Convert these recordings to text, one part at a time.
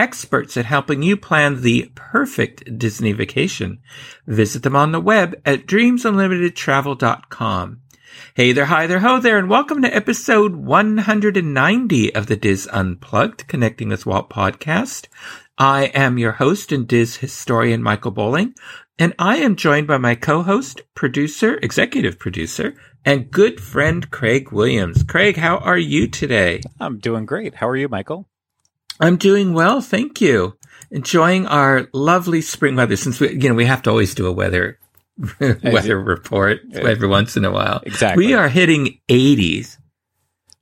experts at helping you plan the perfect Disney vacation. Visit them on the web at dreamsunlimitedtravel.com. Hey there, hi there, ho there, and welcome to episode 190 of the Diz Unplugged Connecting with Walt podcast. I am your host and Diz historian Michael Bowling, and I am joined by my co-host, producer, executive producer, and good friend Craig Williams. Craig, how are you today? I'm doing great. How are you, Michael? I'm doing well, thank you. Enjoying our lovely spring weather since we, you know, we have to always do a weather weather report every once in a while. Exactly. We are hitting 80s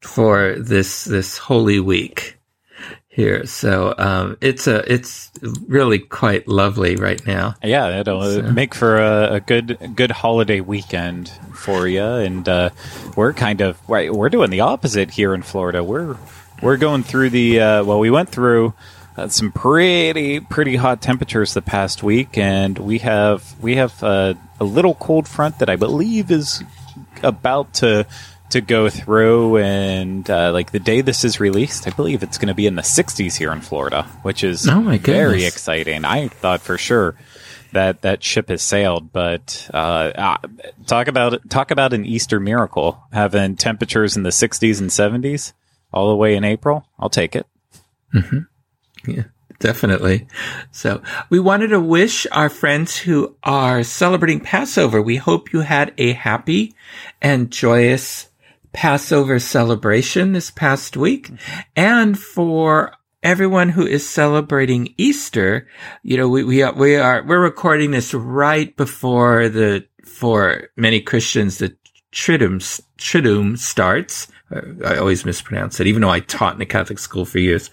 for this this holy week here. So um, it's a it's really quite lovely right now. Yeah, it'll so. make for a, a, good good holiday weekend for you. And uh, we're kind of right. we're doing the opposite here in Florida. We're we're going through the uh, well, we went through. Uh, some pretty pretty hot temperatures the past week, and we have we have uh, a little cold front that I believe is about to to go through and uh, like the day this is released i believe it's going to be in the 60s here in florida which is oh my very exciting i thought for sure that that ship has sailed but uh, uh, talk about talk about an easter miracle having temperatures in the 60s and 70s all the way in april i'll take it mm-hmm. yeah definitely. So we wanted to wish our friends who are celebrating Passover. We hope you had a happy and joyous Passover celebration this past week and for everyone who is celebrating Easter. You know, we, we are, we are, we're recording this right before the, for many Christians, the Triduum, Triduum starts. I always mispronounce it, even though I taught in a Catholic school for years,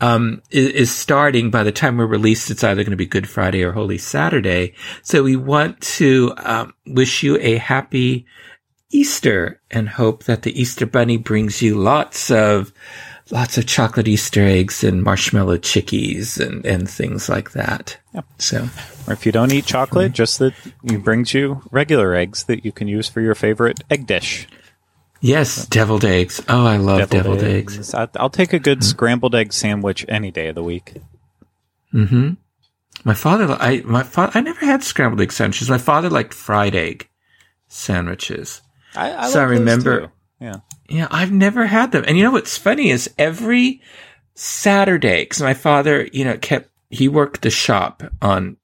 um, is, is, starting by the time we're released. It's either going to be Good Friday or Holy Saturday. So we want to um, wish you a happy Easter and hope that the Easter Bunny brings you lots of lots of chocolate Easter eggs and marshmallow chickies and, and things like that. Yep. So, or if you don't eat chocolate, mm-hmm. just that he brings you regular eggs that you can use for your favorite egg dish. Yes, deviled eggs. Oh, I love deviled, deviled eggs. eggs. I'll take a good mm-hmm. scrambled egg sandwich any day of the week. Hmm. My father, I my father, I never had scrambled egg sandwiches. My father liked fried egg sandwiches. I, I so I remember. Yeah. Yeah, I've never had them. And you know what's funny is every Saturday, because my father, you know, kept, he worked the shop on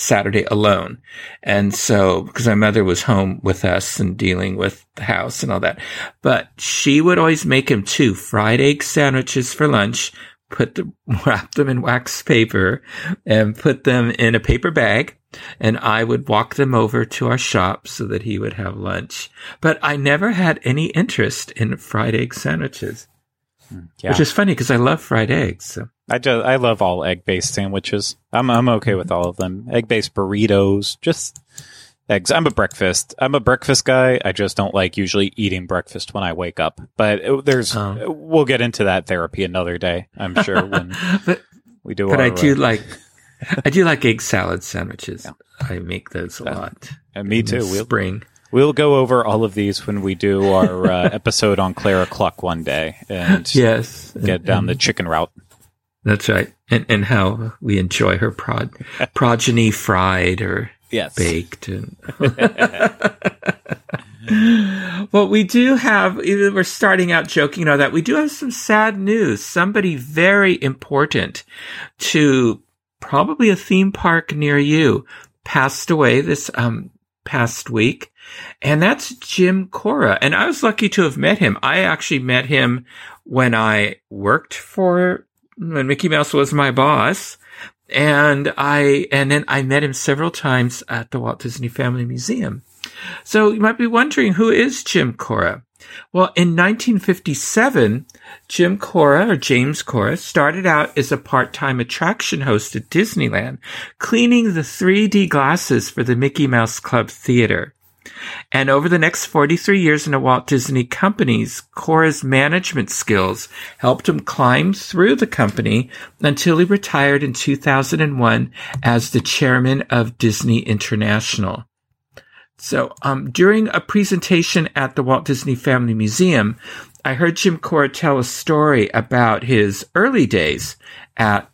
Saturday alone. And so, because my mother was home with us and dealing with the house and all that, but she would always make him two fried egg sandwiches for lunch, put the, wrap them in wax paper and put them in a paper bag and I would walk them over to our shop so that he would have lunch. But I never had any interest in fried egg sandwiches, hmm, yeah. which is funny because I love fried eggs. So. I just I love all egg based sandwiches. I'm I'm okay with all of them. Egg based burritos, just eggs. I'm a breakfast. I'm a breakfast guy. I just don't like usually eating breakfast when I wake up. But there's oh. we'll get into that therapy another day. I'm sure when but, we do. But I do uh, like I do like egg salad sandwiches. Yeah. I make those a lot. And me too. We'll spring. We'll go over all of these when we do our uh, episode on Clara Cluck one day, and yes, get down and, the chicken route. That's right, and and how we enjoy her prod progeny fried or yes. baked. And well, we do have. We're starting out joking, you know that we do have some sad news. Somebody very important to probably a theme park near you, passed away this um, past week. And that's Jim Cora. And I was lucky to have met him. I actually met him when I worked for, when Mickey Mouse was my boss. And I, and then I met him several times at the Walt Disney Family Museum. So you might be wondering, who is Jim Cora? Well, in 1957, Jim Cora, or James Cora, started out as a part-time attraction host at Disneyland, cleaning the 3D glasses for the Mickey Mouse Club Theater. And over the next 43 years in the Walt Disney companies, Cora's management skills helped him climb through the company until he retired in 2001 as the chairman of Disney International. So, um, during a presentation at the Walt Disney Family Museum, I heard Jim Cora tell a story about his early days at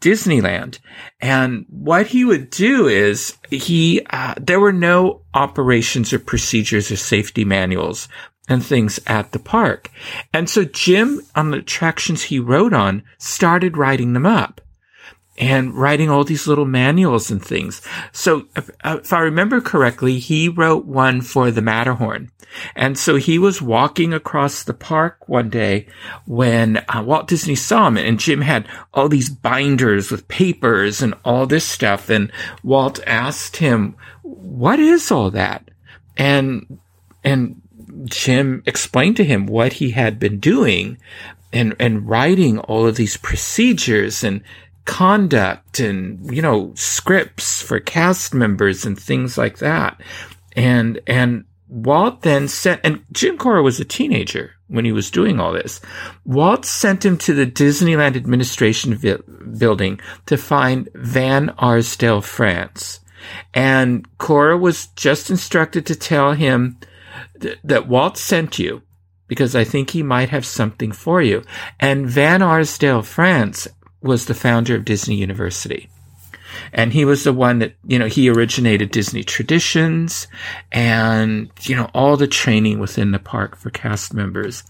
Disneyland. And what he would do is he, uh, there were no operations or procedures or safety manuals and things at the park. And so Jim, on the attractions he rode on, started writing them up and writing all these little manuals and things. So if, if, I remember correctly, he wrote one for the Matterhorn. And so he was walking across the park one day when uh, Walt Disney saw him and Jim had all these binders with papers and all this stuff. And Walt asked him, what is all that? And, and Jim explained to him what he had been doing and, and writing all of these procedures and conduct and, you know, scripts for cast members and things like that. And, and Walt then sent, and Jim Cora was a teenager when he was doing all this. Walt sent him to the Disneyland administration vi- building to find Van Arsdale, France. And Cora was just instructed to tell him th- that Walt sent you because I think he might have something for you. And Van Arsdale, France was the founder of Disney University. And he was the one that, you know, he originated Disney traditions and, you know, all the training within the park for cast members.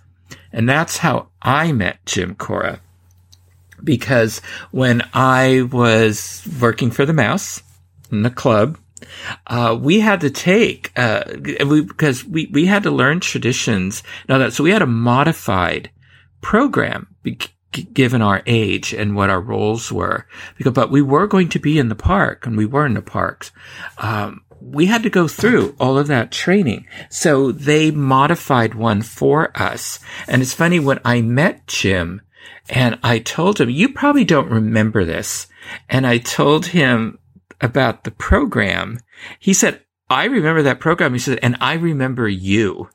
And that's how I met Jim Cora. Because when I was working for the Mouse in the club, uh, we had to take, uh, we, because we, we had to learn traditions. Now that, so we had a modified program given our age and what our roles were. Because, but we were going to be in the park and we were in the parks. Um, we had to go through all of that training. So they modified one for us. And it's funny when I met Jim and I told him, you probably don't remember this. And I told him about the program. He said, I remember that program. He said, and I remember you.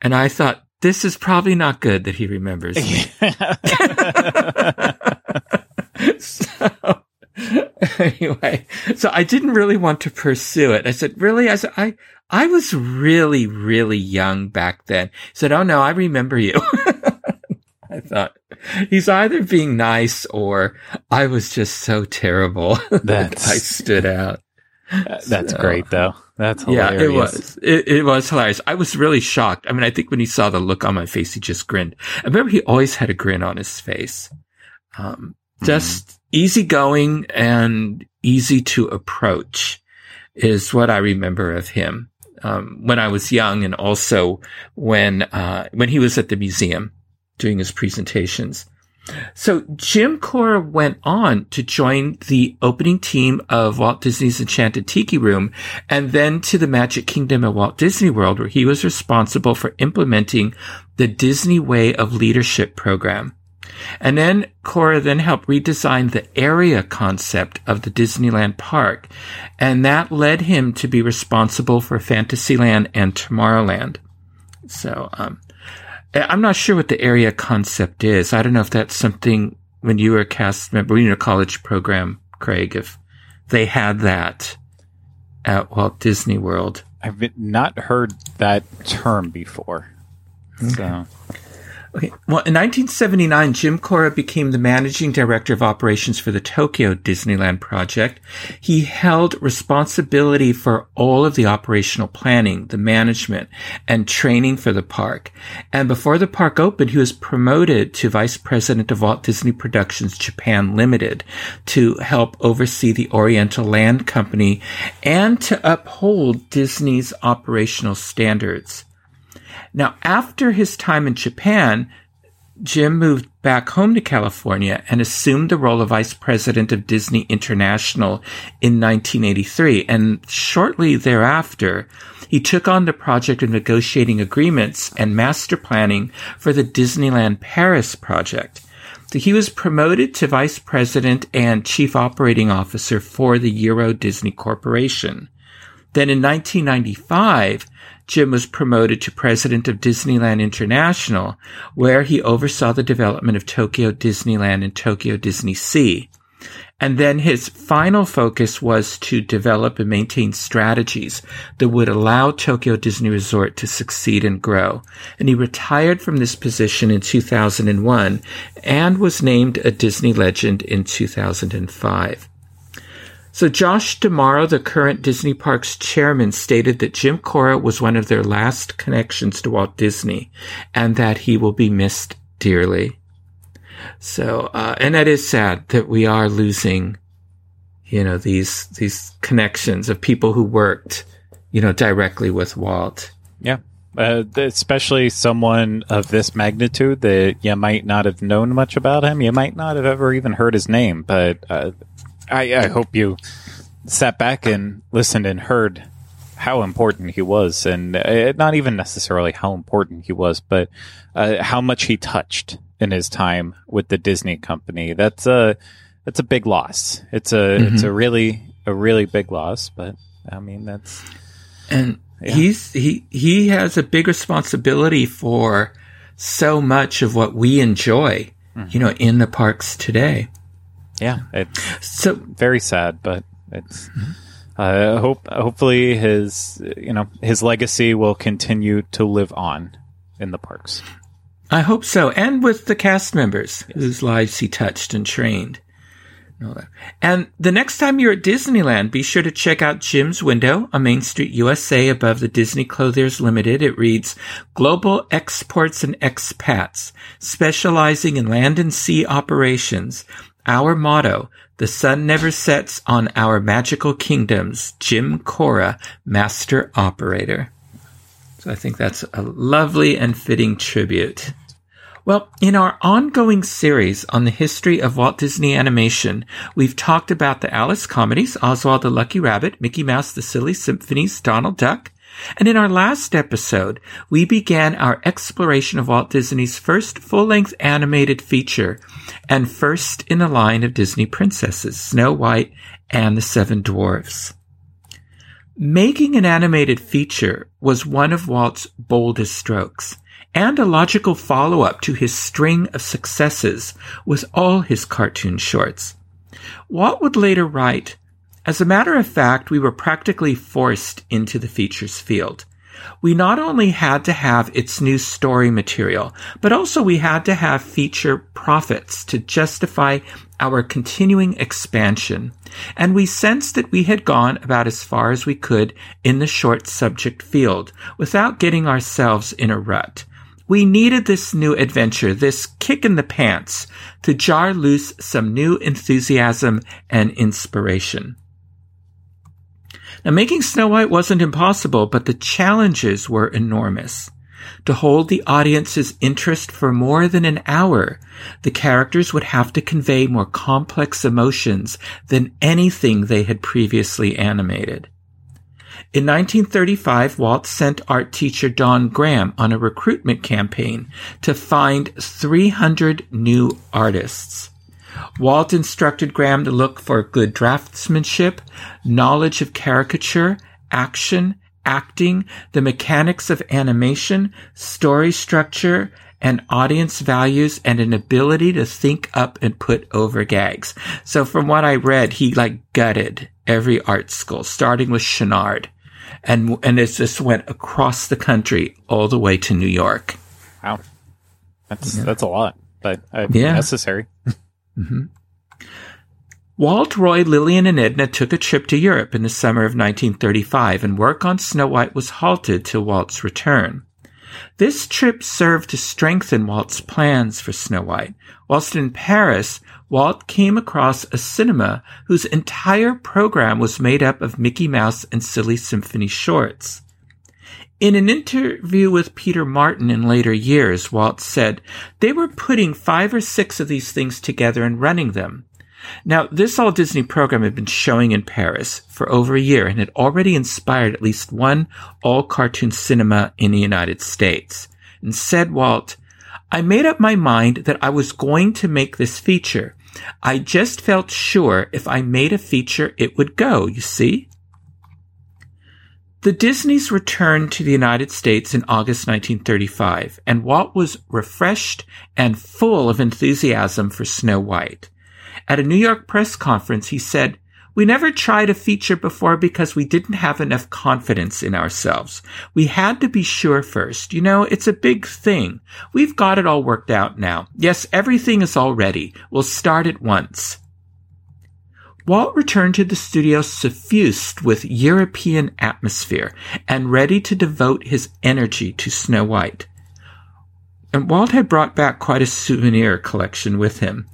And I thought, this is probably not good that he remembers me. so, anyway, so I didn't really want to pursue it. I said, really? I said, I, I was really, really young back then. He said, oh no, I remember you. I thought he's either being nice or I was just so terrible that I stood out. That's so, great though. That's hilarious. Yeah, it was. It, it, was hilarious. I was really shocked. I mean, I think when he saw the look on my face, he just grinned. I remember he always had a grin on his face. Um, just mm. easygoing and easy to approach is what I remember of him. Um, when I was young and also when, uh, when he was at the museum doing his presentations. So Jim Cora went on to join the opening team of Walt Disney's Enchanted Tiki Room and then to the Magic Kingdom at Walt Disney World where he was responsible for implementing the Disney Way of Leadership program. And then Cora then helped redesign the area concept of the Disneyland park. And that led him to be responsible for Fantasyland and Tomorrowland. So, um, Eh, I'm not sure what the area concept is. I don't know if that's something when you were a cast member in your college program, Craig, if they had that at Walt Disney World. I've not heard that term before. Okay. So Well, in 1979, Jim Cora became the managing director of operations for the Tokyo Disneyland project. He held responsibility for all of the operational planning, the management, and training for the park. And before the park opened, he was promoted to vice president of Walt Disney Productions Japan Limited to help oversee the Oriental Land Company and to uphold Disney's operational standards. Now, after his time in Japan, Jim moved back home to California and assumed the role of vice president of Disney International in 1983. And shortly thereafter, he took on the project of negotiating agreements and master planning for the Disneyland Paris project. So he was promoted to vice president and chief operating officer for the Euro Disney Corporation. Then in 1995, Jim was promoted to president of Disneyland International, where he oversaw the development of Tokyo Disneyland and Tokyo Disney Sea. And then his final focus was to develop and maintain strategies that would allow Tokyo Disney Resort to succeed and grow. And he retired from this position in 2001 and was named a Disney legend in 2005. So Josh D'Amaro, the current Disney Parks chairman, stated that Jim Cora was one of their last connections to Walt Disney and that he will be missed dearly. So, uh, and that is sad that we are losing, you know, these, these connections of people who worked, you know, directly with Walt. Yeah. Uh, especially someone of this magnitude that you might not have known much about him. You might not have ever even heard his name, but uh, I, I hope you sat back and listened and heard how important he was, and uh, not even necessarily how important he was, but uh, how much he touched in his time with the Disney company. That's a that's a big loss. It's a mm-hmm. it's a really a really big loss, but I mean that's and yeah. he's he he has a big responsibility for so much of what we enjoy, mm-hmm. you know, in the parks today. Yeah, it's so very sad, but it's. Uh, hope hopefully his you know his legacy will continue to live on in the parks. I hope so, and with the cast members yes. whose lives he touched and trained. And the next time you're at Disneyland, be sure to check out Jim's window on Main Street, USA, above the Disney Clothiers Limited. It reads Global Exports and Expats, specializing in land and sea operations. Our motto, the sun never sets on our magical kingdoms. Jim Cora, Master Operator. So I think that's a lovely and fitting tribute. Well, in our ongoing series on the history of Walt Disney Animation, we've talked about the Alice comedies, Oswald the Lucky Rabbit, Mickey Mouse, The Silly Symphonies, Donald Duck, and in our last episode, we began our exploration of Walt Disney's first full-length animated feature and first in the line of Disney princesses, Snow White and the Seven Dwarfs. Making an animated feature was one of Walt's boldest strokes and a logical follow-up to his string of successes with all his cartoon shorts. Walt would later write, as a matter of fact, we were practically forced into the features field. We not only had to have its new story material, but also we had to have feature profits to justify our continuing expansion. And we sensed that we had gone about as far as we could in the short subject field without getting ourselves in a rut. We needed this new adventure, this kick in the pants to jar loose some new enthusiasm and inspiration. Now, making Snow White wasn't impossible, but the challenges were enormous. To hold the audience's interest for more than an hour, the characters would have to convey more complex emotions than anything they had previously animated. In 1935, Walt sent art teacher Don Graham on a recruitment campaign to find 300 new artists. Walt instructed Graham to look for good draftsmanship, knowledge of caricature, action, acting, the mechanics of animation, story structure, and audience values and an ability to think up and put over gags. So from what I read, he like gutted every art school, starting with Chouinard. And, and it just went across the country all the way to New York. Wow. That's, yeah. that's a lot, but uh, yeah. necessary. Mm-hmm. Walt, Roy, Lillian, and Edna took a trip to Europe in the summer of 1935, and work on Snow White was halted till Walt's return. This trip served to strengthen Walt's plans for Snow White. Whilst in Paris, Walt came across a cinema whose entire program was made up of Mickey Mouse and Silly Symphony shorts. In an interview with Peter Martin in later years, Walt said they were putting five or six of these things together and running them. Now, this all Disney program had been showing in Paris for over a year and had already inspired at least one all cartoon cinema in the United States. And said Walt, I made up my mind that I was going to make this feature. I just felt sure if I made a feature, it would go, you see? The Disneys returned to the United States in August 1935, and Walt was refreshed and full of enthusiasm for Snow White. At a New York press conference, he said, we never tried a feature before because we didn't have enough confidence in ourselves. We had to be sure first. You know, it's a big thing. We've got it all worked out now. Yes, everything is all ready. We'll start at once. Walt returned to the studio suffused with European atmosphere and ready to devote his energy to Snow White. And Walt had brought back quite a souvenir collection with him.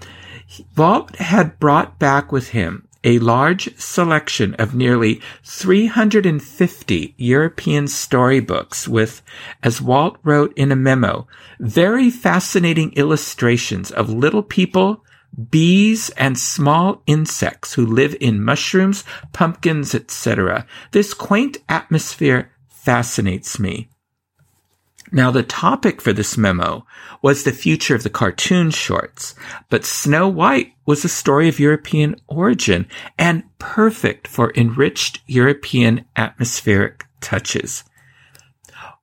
Walt had brought back with him a large selection of nearly 350 European storybooks with, as Walt wrote in a memo, very fascinating illustrations of little people, bees, and small insects who live in mushrooms, pumpkins, etc. This quaint atmosphere fascinates me. Now, the topic for this memo was the future of the cartoon shorts, but Snow White was a story of European origin and perfect for enriched European atmospheric touches.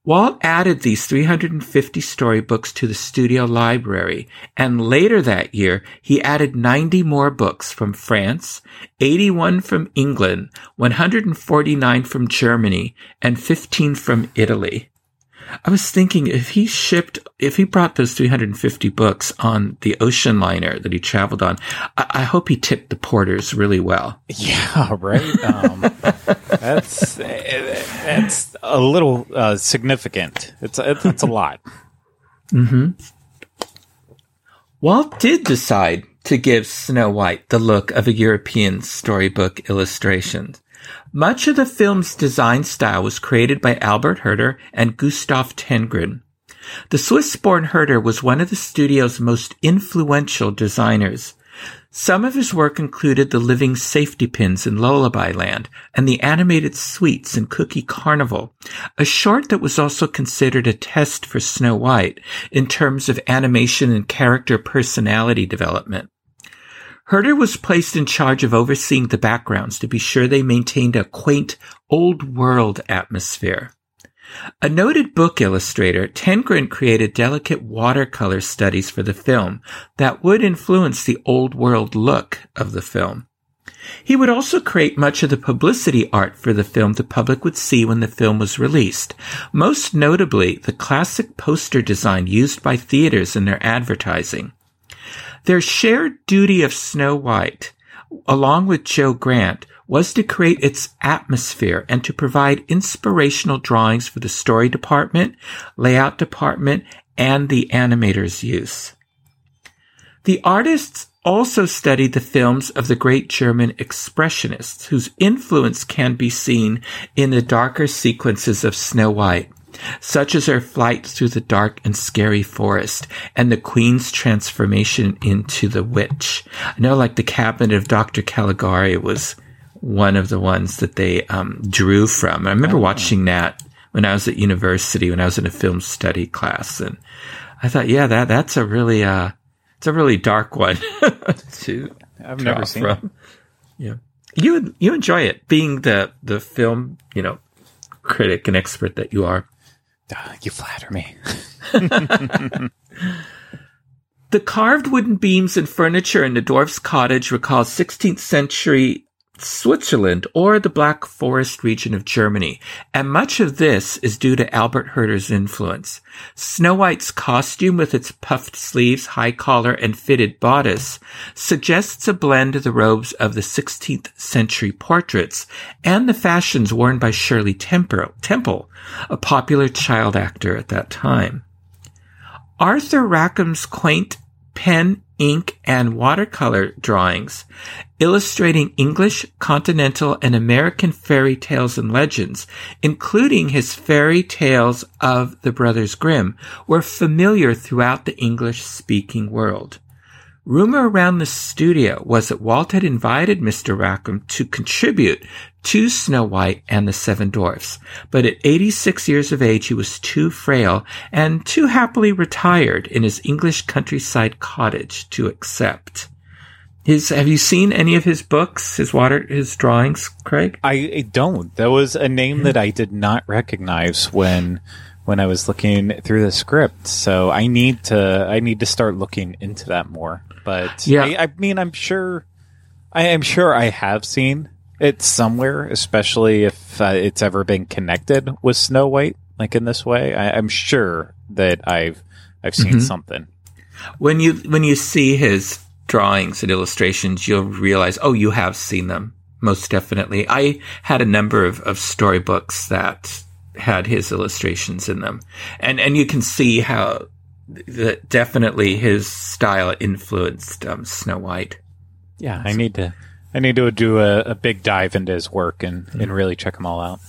Walt added these 350 storybooks to the studio library, and later that year, he added 90 more books from France, 81 from England, 149 from Germany, and 15 from Italy. I was thinking if he shipped, if he brought those 350 books on the ocean liner that he traveled on, I, I hope he tipped the porters really well. Yeah, right. Um, that's that's a little uh, significant. It's it's a lot. Mm-hmm. Walt did decide to give Snow White the look of a European storybook illustration. Much of the film's design style was created by Albert Hurter and Gustav Tenggren. The Swiss-born Hurter was one of the studio's most influential designers. Some of his work included the living safety pins in Lullaby Land and the animated sweets in Cookie Carnival, a short that was also considered a test for Snow White in terms of animation and character personality development. Hurter was placed in charge of overseeing the backgrounds to be sure they maintained a quaint, old world atmosphere. A noted book illustrator, Tenggren created delicate watercolor studies for the film that would influence the old world look of the film. He would also create much of the publicity art for the film the public would see when the film was released, most notably the classic poster design used by theaters in their advertising. Their shared duty of Snow White, along with Joe Grant, was to create its atmosphere and to provide inspirational drawings for the story department, layout department, and the animator's use. The artists also studied the films of the great German expressionists, whose influence can be seen in the darker sequences of Snow White such as her flight through the dark and scary forest and the queen's transformation into the witch. I know like the cabinet of Dr. Caligari was one of the ones that they um, drew from. I remember oh. watching that when I was at university, when I was in a film study class. And I thought, yeah, that, that's a really, uh, it's a really dark one to I've never seen from. It. Yeah. You, you enjoy it being the, the film, you know, critic and expert that you are. Uh, you flatter me. the carved wooden beams and furniture in the dwarf's cottage recall 16th century Switzerland or the Black Forest region of Germany, and much of this is due to Albert Hurter's influence. Snow White's costume with its puffed sleeves, high collar, and fitted bodice suggests a blend of the robes of the 16th century portraits and the fashions worn by Shirley Temple, a popular child actor at that time. Arthur Rackham's quaint pen ink, and watercolor drawings illustrating English, continental, and American fairy tales and legends, including his fairy tales of the Brothers Grimm, were familiar throughout the English speaking world. Rumor around the studio was that Walt had invited Mr. Rackham to contribute to Snow White and the Seven Dwarfs, but at 86 years of age he was too frail and too happily retired in his English countryside cottage to accept. His, have you seen any of his books, his water, his drawings, Craig? I, I don't. That was a name that I did not recognize when when I was looking through the script. So I need to I need to start looking into that more. But Yeah. I, I mean, I'm sure I am sure I have seen it somewhere, especially if uh, it's ever been connected with Snow White, like in this way. I, I'm sure that I've I've seen Mhm. something. When you when you see his drawings and illustrations, you'll realize, oh, you have seen them most definitely. I had a number of, of storybooks that had his illustrations in them, and and you can see how that definitely his style influenced um, Snow White. Yeah, I need to I need to do a, a big dive into his work and, and really check them all out.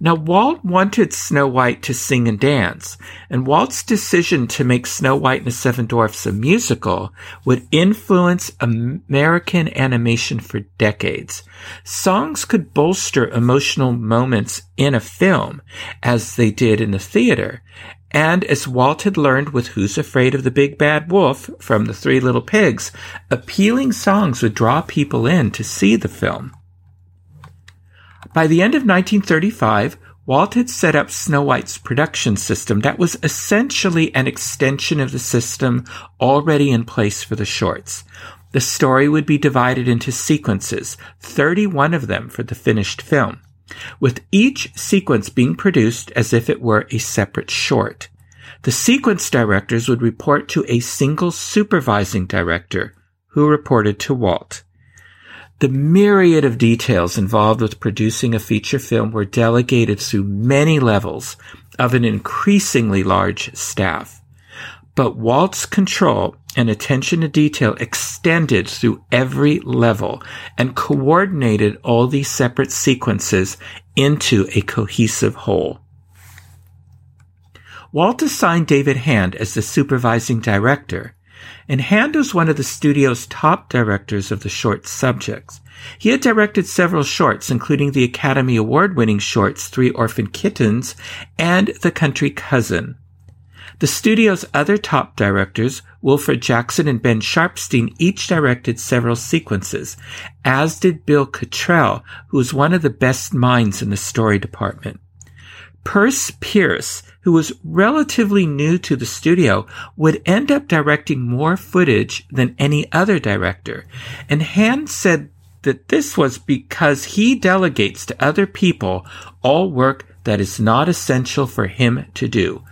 Now, Walt wanted Snow White to sing and dance, and Walt's decision to make Snow White and the Seven Dwarfs a musical would influence American animation for decades. Songs could bolster emotional moments in a film, as they did in the theater, and as Walt had learned with Who's Afraid of the Big Bad Wolf from the Three Little Pigs, appealing songs would draw people in to see the film. By the end of 1935, Walt had set up Snow White's production system that was essentially an extension of the system already in place for the shorts. The story would be divided into sequences, 31 of them for the finished film, with each sequence being produced as if it were a separate short. The sequence directors would report to a single supervising director, who reported to Walt. The myriad of details involved with producing a feature film were delegated through many levels of an increasingly large staff. But Walt's control and attention to detail extended through every level and coordinated all these separate sequences into a cohesive whole. Walt assigned David Hand as the supervising director, and Hand was one of the studio's top directors of the short subjects. He had directed several shorts, including the Academy Award winning shorts Three Orphan Kittens and The Country Cousin. The studio's other top directors, Wilfred Jackson and Ben Sharpsteen, each directed several sequences, as did Bill Cottrell, who was one of the best minds in the story department. Perce Pearce, who was relatively new to the studio, would end up directing more footage than any other director. And Hand said that this was because he delegates to other people all work that is not essential for him to do.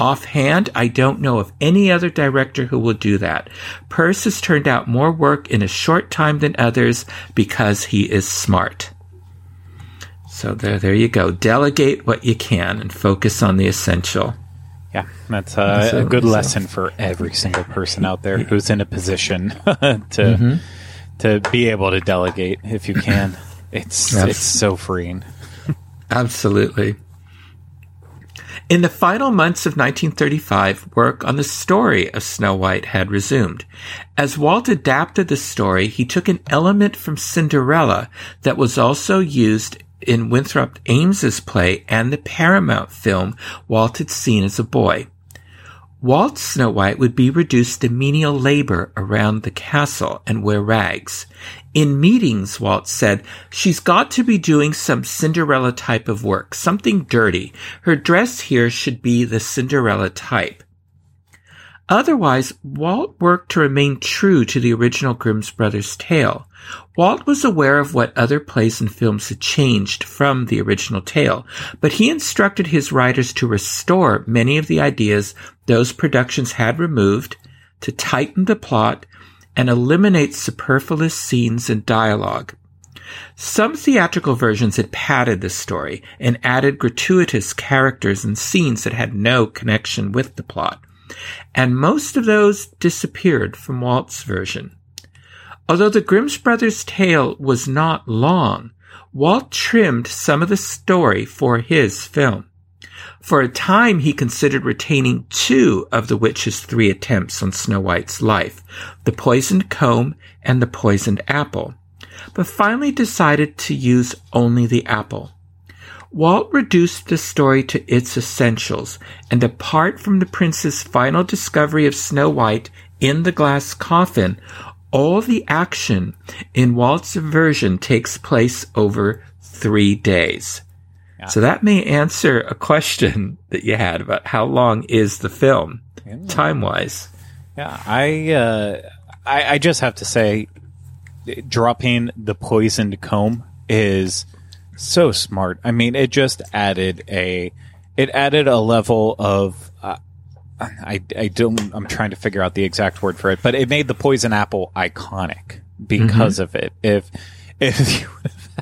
Offhand, I don't know of any other director who will do that. Perce has turned out more work in a short time than others because he is smart. So there, there you go. Delegate what you can and focus on the essential. Yeah, that's uh, a good so. lesson for every single person out there who's in a position to to be able to delegate if you can. It's it's so freeing. Absolutely. In the final months of 1935, work on the story of Snow White had resumed. As Walt adapted the story, he took an element from Cinderella that was also used in Winthrop Ames's play and the Paramount film Walt had seen as a boy. Walt's Snow White would be reduced to menial labor around the castle and wear rags. In meetings, Walt said, she's got to be doing some Cinderella type of work, something dirty. Her dress here should be the Cinderella type. Otherwise, Walt worked to remain true to the original Grimm's Brothers tale. Walt was aware of what other plays and films had changed from the original tale, but he instructed his writers to restore many of the ideas those productions had removed, to tighten the plot, and eliminate superfluous scenes and dialogue. Some theatrical versions had padded the story and added gratuitous characters and scenes that had no connection with the plot. And most of those disappeared from Walt's version. Although the Grimm's Brothers' tale was not long, Walt trimmed some of the story for his film. For a time, he considered retaining two of the witch's three attempts on Snow White's life, the poisoned comb and the poisoned apple, but finally decided to use only the apple. Walt reduced the story to its essentials, and apart from the prince's final discovery of Snow White in the glass coffin, all the action in Walt's version takes place over three days. Yeah. So that may answer a question that you had about how long is the film, yeah. time wise. Yeah, I, uh, I I just have to say, dropping the poisoned comb is so smart. I mean, it just added a it added a level of uh, I I don't I'm trying to figure out the exact word for it, but it made the poison apple iconic because mm-hmm. of it. If if you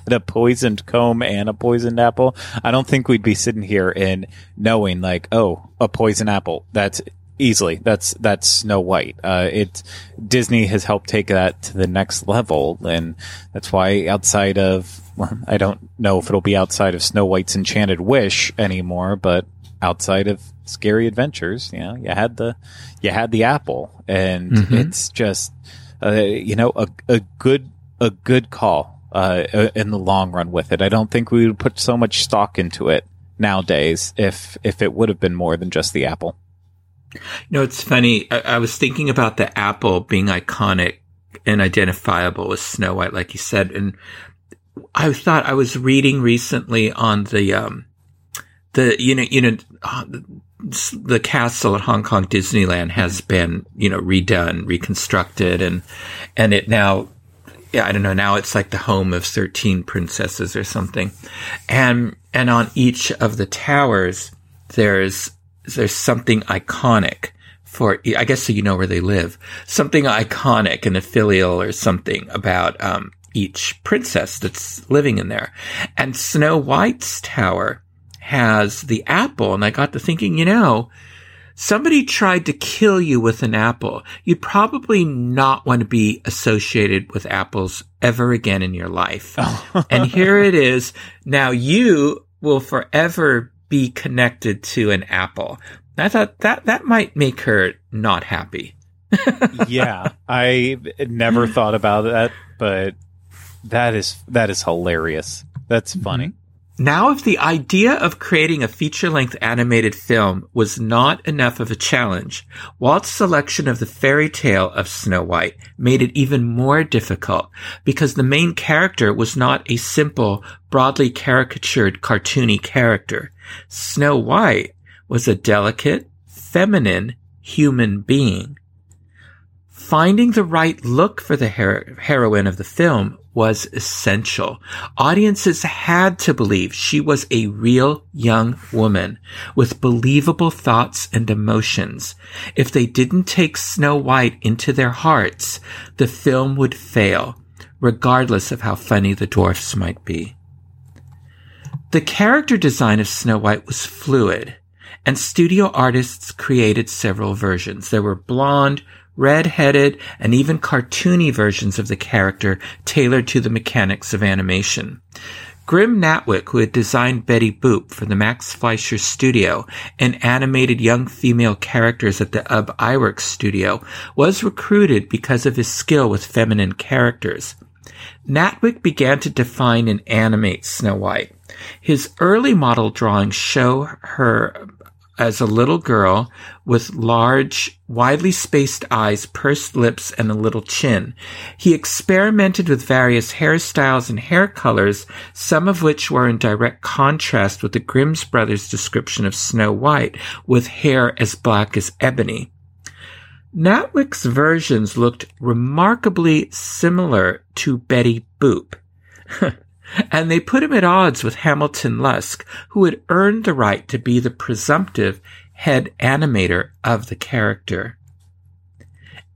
had a poisoned comb and a poisoned apple, I don't think we'd be sitting here and knowing like, oh, a poison apple. That's easily that's that's Snow White. Uh, it Disney has helped take that to the next level, and that's why outside of well, I don't know if it'll be outside of Snow White's Enchanted Wish anymore, but outside of Scary Adventures, you know, you had the you had the apple, and mm-hmm. it's just uh, you know a a good a good call uh, in the long run with it. I don't think we would put so much stock into it nowadays if if it would have been more than just the apple. You know, it's funny. I, I was thinking about the apple being iconic and identifiable with Snow White, like you said, and I thought I was reading recently on the um, the you know you know uh, the castle at Hong Kong Disneyland has been you know redone, reconstructed, and and it now yeah I don't know now it's like the home of thirteen princesses or something, and and on each of the towers there's there's something iconic for, I guess so you know where they live, something iconic and a finial or something about, um, each princess that's living in there. And Snow White's tower has the apple. And I got to thinking, you know, somebody tried to kill you with an apple. You'd probably not want to be associated with apples ever again in your life. and here it is. Now you will forever be connected to an apple. I thought that that might make her not happy. yeah, I never thought about that, but that is that is hilarious. That's funny. Mm-hmm. Now, if the idea of creating a feature length animated film was not enough of a challenge, Walt's selection of the fairy tale of Snow White made it even more difficult because the main character was not a simple, broadly caricatured, cartoony character. Snow White was a delicate, feminine human being. Finding the right look for the her- heroine of the film was essential. Audiences had to believe she was a real young woman with believable thoughts and emotions. If they didn't take Snow White into their hearts, the film would fail, regardless of how funny the dwarfs might be. The character design of Snow White was fluid, and studio artists created several versions. There were blonde, red-headed, and even cartoony versions of the character tailored to the mechanics of animation. Grim Natwick, who had designed Betty Boop for the Max Fleischer studio and animated young female characters at the Ub Iwerks studio, was recruited because of his skill with feminine characters. Natwick began to define and animate Snow White. His early model drawings show her as a little girl with large, widely spaced eyes, pursed lips, and a little chin. He experimented with various hairstyles and hair colors, some of which were in direct contrast with the Grimm's brothers' description of Snow White, with hair as black as ebony. Natwick's versions looked remarkably similar to Betty Boop. and they put him at odds with Hamilton Luske, who had earned the right to be the presumptive head animator of the character.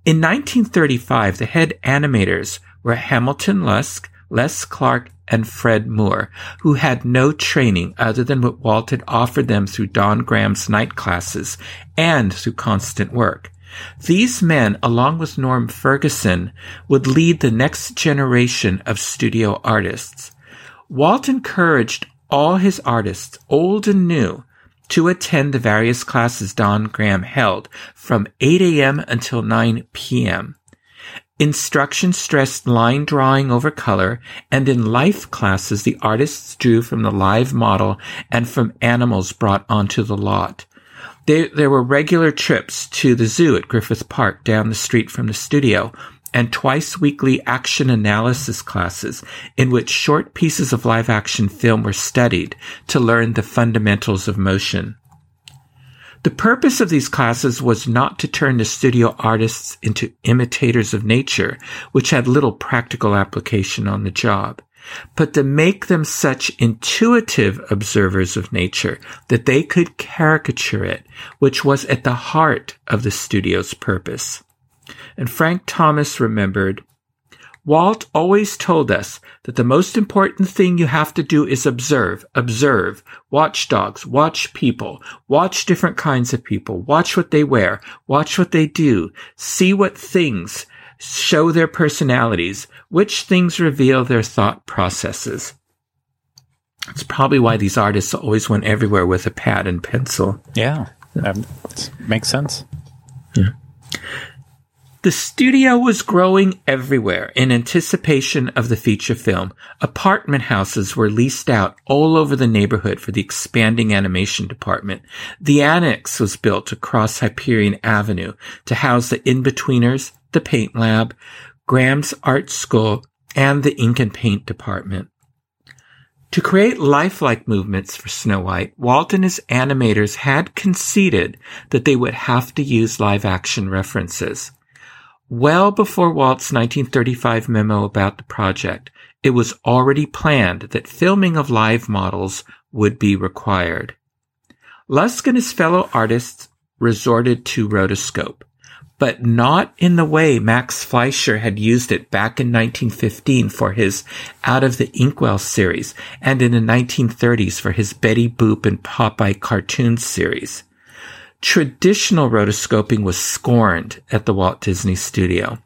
In 1935, the head animators were Hamilton Luske, Les Clark, and Fred Moore, who had no training other than what Walt had offered them through Don Graham's night classes and through constant work. These men, along with Norm Ferguson, would lead the next generation of studio artists. Walt encouraged all his artists, old and new, to attend the various classes Don Graham held from 8 a.m. until 9 p.m. Instruction stressed line drawing over color, and in life classes, the artists drew from the live model and from animals brought onto the lot. There, were regular trips to the zoo at Griffith Park down the street from the studio, and twice weekly action analysis classes in which short pieces of live action film were studied to learn the fundamentals of motion. The purpose of these classes was not to turn the studio artists into imitators of nature, which had little practical application on the job, but to make them such intuitive observers of nature that they could caricature it, which was at the heart of the studio's purpose. And Frank Thomas remembered, Walt always told us that the most important thing you have to do is observe, observe, watch dogs, watch people, watch different kinds of people, watch what they wear, watch what they do, see what things show their personalities, which things reveal their thought processes. It's probably why these artists always went everywhere with a pad and pencil. Yeah, um, makes sense. Yeah. The studio was growing everywhere in anticipation of the feature film. Apartment houses were leased out all over the neighborhood for the expanding animation department. The annex was built across Hyperion Avenue to house the in-betweeners, the paint lab, Graham's art school, and the ink and paint department. To create lifelike movements for Snow White, Walt and his animators had conceded that they would have to use live action references. Well before Walt's 1935 memo about the project, it was already planned that filming of live models would be required. Luske and his fellow artists resorted to rotoscope, but not in the way Max Fleischer had used it back in 1915 for his Out of the Inkwell series and in the 1930s for his Betty Boop and Popeye cartoon series. Traditional rotoscoping was scorned at the Walt Disney Studio.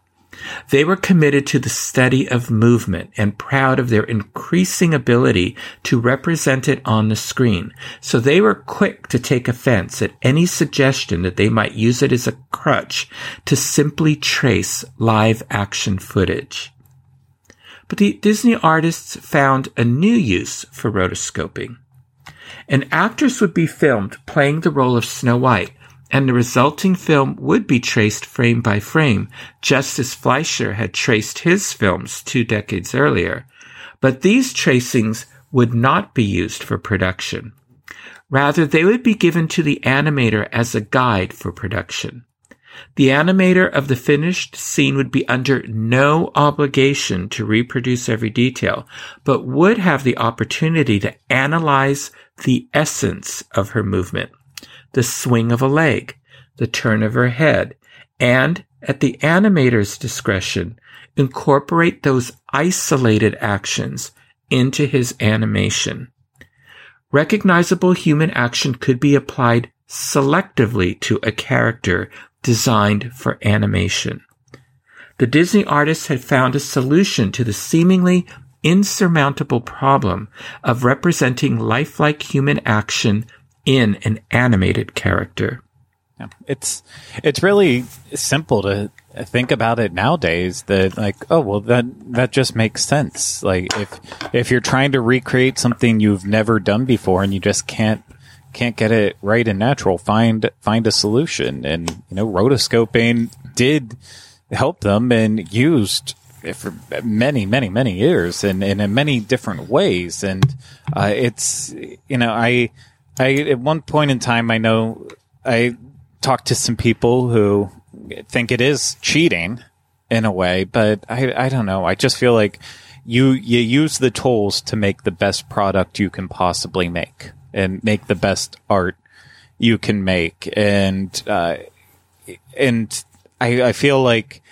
They were committed to the study of movement and proud of their increasing ability to represent it on the screen. So they were quick to take offense at any suggestion that they might use it as a crutch to simply trace live action footage. But the Disney artists found a new use for rotoscoping. An actress would be filmed playing the role of Snow White, and the resulting film would be traced frame by frame, just as Fleischer had traced his films two decades earlier. But these tracings would not be used for production. Rather, they would be given to the animator as a guide for production. The animator of the finished scene would be under no obligation to reproduce every detail, but would have the opportunity to analyze the essence of her movement, the swing of a leg, the turn of her head, and, at the animator's discretion, incorporate those isolated actions into his animation. Recognizable human action could be applied selectively to a character designed for animation. The Disney artists had found a solution to the seemingly insurmountable problem of representing lifelike human action in an animated character. Yeah. It's it's really simple to think about it nowadays that like oh well that that just makes sense like if if you're trying to recreate something you've never done before and you just can't can't get it right and natural, find find a solution. And you know, rotoscoping did help them and used for many, many, many years and, and in many different ways. And uh, it's you know, I I at one point in time, I know I talked to some people who think it is cheating in a way, but I I don't know. I just feel like you you use the tools to make the best product you can possibly make and make the best art you can make. And, uh, and I, I feel like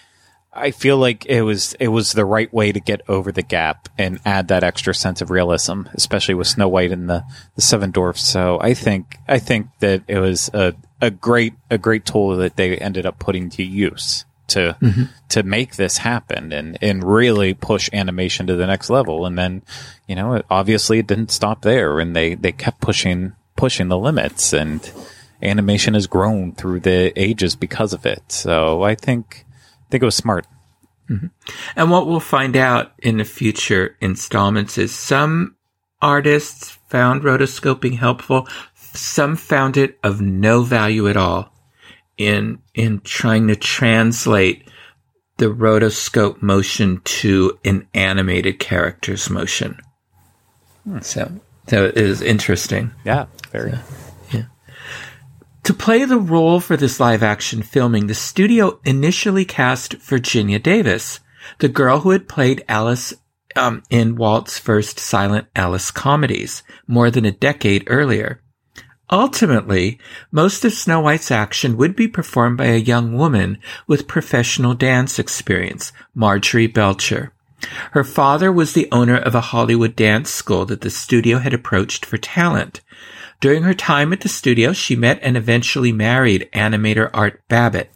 I feel like it was it was the right way to get over the gap and add that extra sense of realism, especially with Snow White and the, the Seven Dwarfs. So I think I think that it was a, a great a great tool that they ended up putting to use to mm-hmm. to make this happen and and really push animation to the next level. And then, you know, obviously it didn't stop there, and they they kept pushing pushing the limits, and animation has grown through the ages because of it. So I think think it was smart. Mm-hmm. And what we'll find out in the future installments is some artists found rotoscoping helpful. Some found it of no value at all in, in trying to translate the rotoscope motion to an animated character's motion. Hmm. So, so it is interesting. Yeah, very. So. To play the role for this live action filming, the studio initially cast Virginia Davis, the girl who had played Alice um, in Walt's first silent Alice comedies more than a decade earlier. Ultimately, most of Snow White's action would be performed by a young woman with professional dance experience, Marjorie Belcher. Her father was the owner of a Hollywood dance school that the studio had approached for talent. During her time at the studio, she met and eventually married animator Art Babbitt.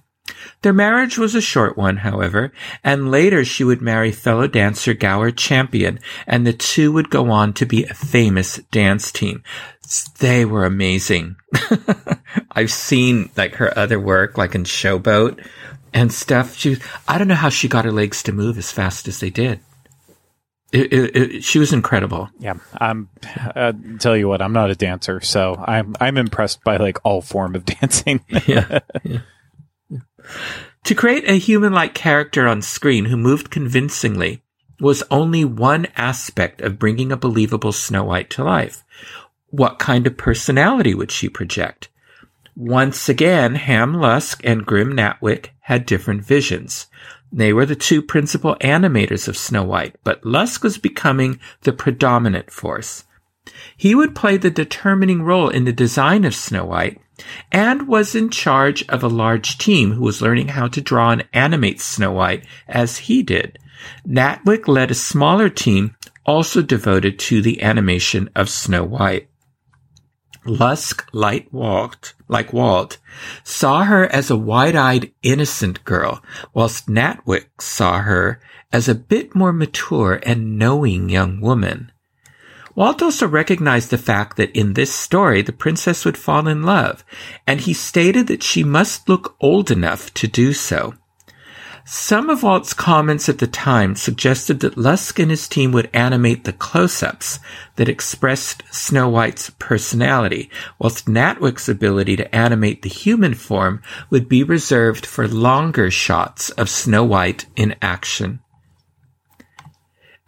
Their marriage was a short one, however, and later she would marry fellow dancer Gower Champion, and the two would go on to be a famous dance team. They were amazing. I've seen like her other work, like in Showboat and stuff. She, I don't know how she got her legs to move as fast as they did. It, it, it, she was incredible. Yeah, I'm. Uh, tell you what, I'm not a dancer, so I'm I'm impressed by like all form of dancing. yeah, yeah. To create a human-like character on screen who moved convincingly was only one aspect of bringing a believable Snow White to life. What kind of personality would she project? Once again, Ham Luske and Grim Natwick had different visions. They were the two principal animators of Snow White, but Luske was becoming the predominant force. He would play the determining role in the design of Snow White and was in charge of a large team who was learning how to draw and animate Snow White as he did. Natwick led a smaller team also devoted to the animation of Snow White. Luske, like Walt, like Walt, saw her as a wide-eyed, innocent girl, whilst Natwick saw her as a bit more mature and knowing young woman. Walt also recognized the fact that in this story the princess would fall in love, and he stated that she must look old enough to do so. Some of Walt's comments at the time suggested that Luske and his team would animate the close-ups that expressed Snow White's personality, whilst Natwick's ability to animate the human form would be reserved for longer shots of Snow White in action.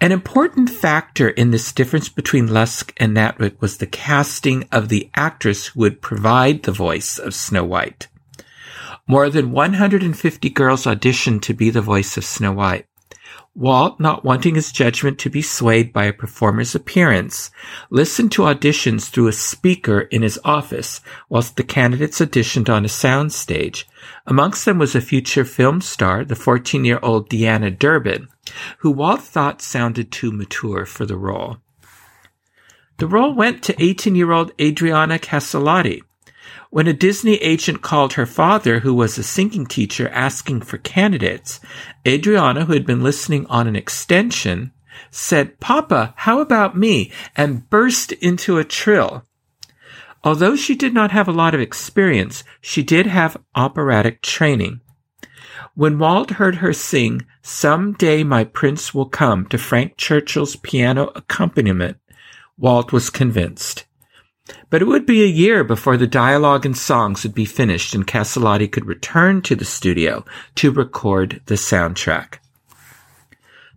An important factor in this difference between Luske and Natwick was the casting of the actress who would provide the voice of Snow White. More than 150 girls auditioned to be the voice of Snow White. Walt, not wanting his judgment to be swayed by a performer's appearance, listened to auditions through a speaker in his office whilst the candidates auditioned on a sound stage. Amongst them was a future film star, the 14-year-old Deanna Durbin, who Walt thought sounded too mature for the role. The role went to 18-year-old Adriana Caselotti, when a Disney agent called her father, who was a singing teacher, asking for candidates, Adriana, who had been listening on an extension, said, Papa, how about me? and burst into a trill. Although she did not have a lot of experience, she did have operatic training. When Walt heard her sing, Some Day My Prince Will Come to Frank Churchill's piano accompaniment, Walt was convinced. But it would be a year before the dialogue and songs would be finished and Caselotti could return to the studio to record the soundtrack.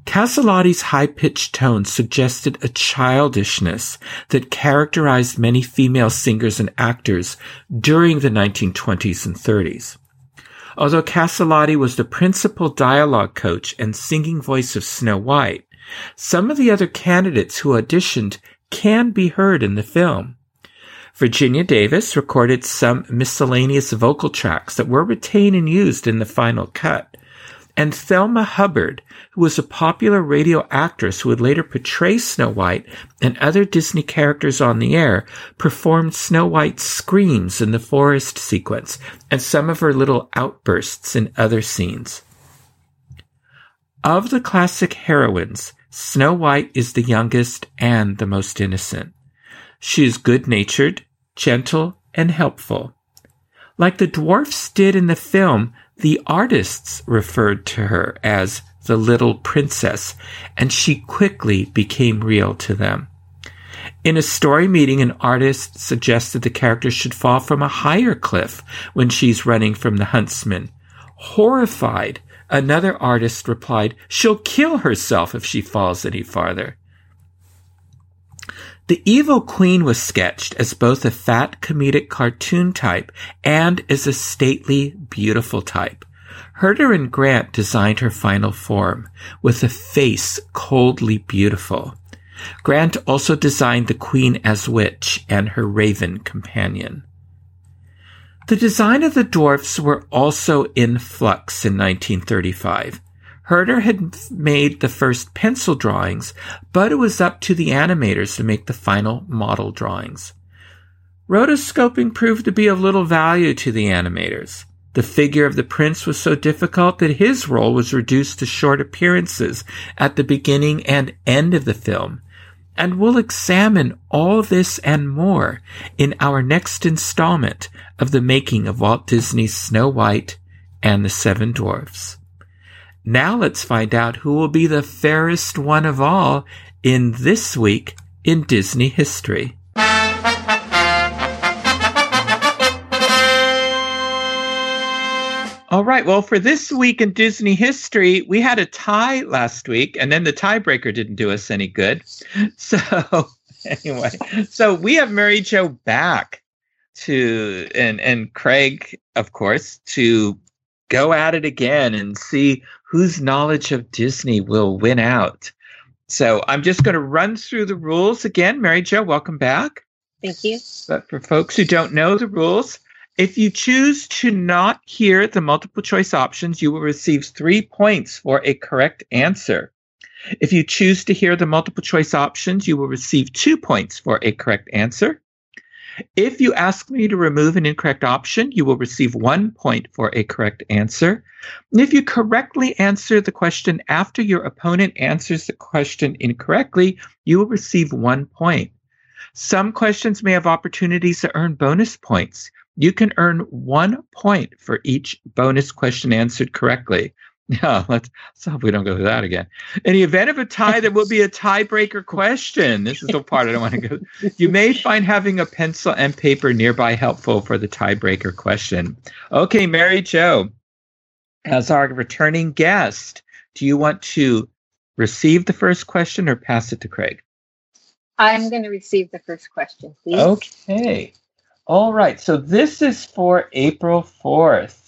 Caselotti's high-pitched tone suggested a childishness that characterized many female singers and actors during the 1920s and 30s. Although Caselotti was the principal dialogue coach and singing voice of Snow White, some of the other candidates who auditioned can be heard in the film. Virginia Davis recorded some miscellaneous vocal tracks that were retained and used in the final cut. and Thelma Hubbard, who was a popular radio actress who would later portray Snow White and other Disney characters on the air, performed Snow White's screams in the forest sequence and some of her little outbursts in other scenes. Of the classic heroines, Snow White is the youngest and the most innocent. She is good natured, gentle, and helpful. Like the dwarfs did in the film, the artists referred to her as the little princess, and she quickly became real to them. In a story meeting, an artist suggested the character should fall from a higher cliff when she's running from the huntsman. Horrified, another artist replied, She'll kill herself if she falls any farther. The evil queen was sketched as both a fat comedic cartoon type and as a stately, beautiful type. Hurter and Grant designed her final form, with a face coldly beautiful. Grant also designed the queen as witch and her raven companion. The design of the dwarfs were also in flux in 1935. Hurter had made the first pencil drawings, but it was up to the animators to make the final model drawings. Rotoscoping proved to be of little value to the animators. The figure of the prince was so difficult that his role was reduced to short appearances at the beginning and end of the film. And we'll examine all this and more in our next installment of the making of Walt Disney's Snow White and the Seven Dwarfs. Now let's find out who will be the fairest one of all in this week in Disney history. All right. Well, for this week in Disney history, we had a tie last week, and then the tiebreaker didn't do us any good. So, anyway, so we have Mary Jo back to and and Craig, of course, to go at it again and see whose knowledge of Disney will win out. So I'm just going to run through the rules again. Mary Jo, welcome back. Thank you. But for folks who don't know the rules, if you choose to not hear the multiple choice options, you will receive three points for a correct answer. If you choose to hear the multiple choice options, you will receive two points for a correct answer. If you ask me to remove an incorrect option, you will receive one point for a correct answer. If you correctly answer the question after your opponent answers the question incorrectly, you will receive one point. Some questions may have opportunities to earn bonus points. You can earn one point for each bonus question answered correctly. Yeah, let's, let's hope we don't go through that again. In the event of a tie, there will be a tiebreaker question. This is the part I don't want to go. You may find having a pencil and paper nearby helpful for the tiebreaker question. Okay, Mary Jo, as our returning guest, do you want to receive the first question or pass it to Craig? I'm going to receive the first question, please. Okay. All right. So this is for April 4th.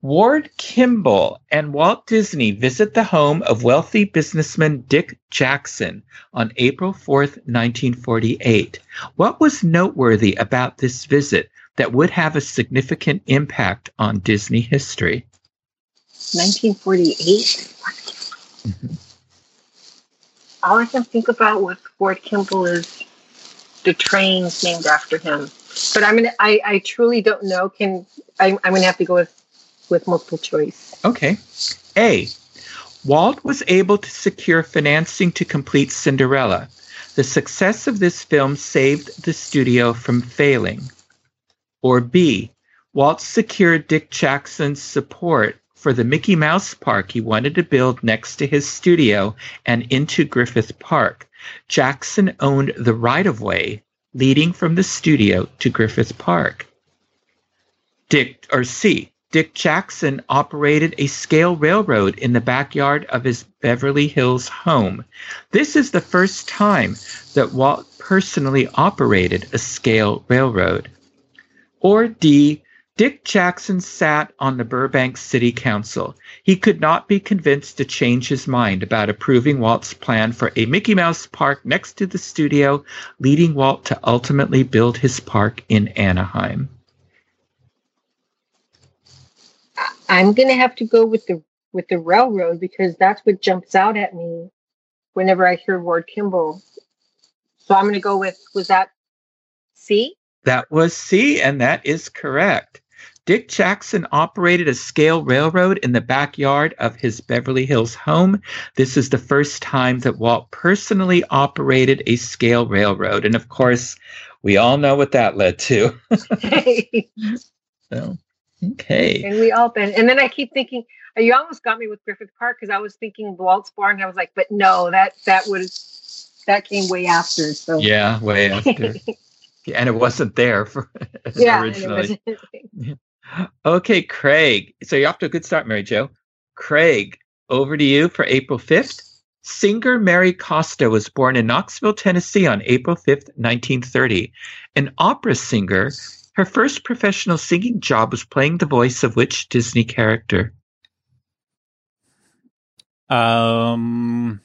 Ward Kimball and Walt Disney visit the home of wealthy businessman Dick Jackson on April 4th, 1948. What was noteworthy about this visit that would have a significant impact on Disney history? 1948? Mm-hmm. All I can think about with Ward Kimball is the trains named after him. But I'm gonna. I, I truly don't know. Can I, I'm gonna have to go with with multiple choice. Okay. A. Walt was able to secure financing to complete Cinderella. The success of this film saved the studio from failing. Or B. Walt secured Dick Jackson's support for the Mickey Mouse Park he wanted to build next to his studio and into Griffith Park. Jackson owned the right of way leading from the studio to Griffith Park. Dick or C. Dick Jackson operated a scale railroad in the backyard of his Beverly Hills home. This is the first time that Walt personally operated a scale railroad. Or D. Dick Jackson sat on the Burbank City Council. He could not be convinced to change his mind about approving Walt's plan for a Mickey Mouse park next to the studio, leading Walt to ultimately build his park in Anaheim. I'm gonna have to go with the with the railroad because that's what jumps out at me whenever I hear Ward Kimball. So I'm gonna go with was that C? That was C, and that is correct. Dick Jackson operated a scale railroad in the backyard of his Beverly Hills home. This is the first time that Walt personally operated a scale railroad. And of course, we all know what that led to. so, okay. And we all been, and then I keep thinking, you almost got me with Griffith Park because I was thinking Walt's Barn. And I was like, but no, that that was that came way after. So yeah, way after. and it wasn't there for yeah, originally. Okay, Craig. So you're off to a good start, Mary Jo. Craig, over to you for April 5th. Singer Mary Costa was born in Knoxville, Tennessee on April 5th, 1930. An opera singer, her first professional singing job was playing the voice of which Disney character? Um,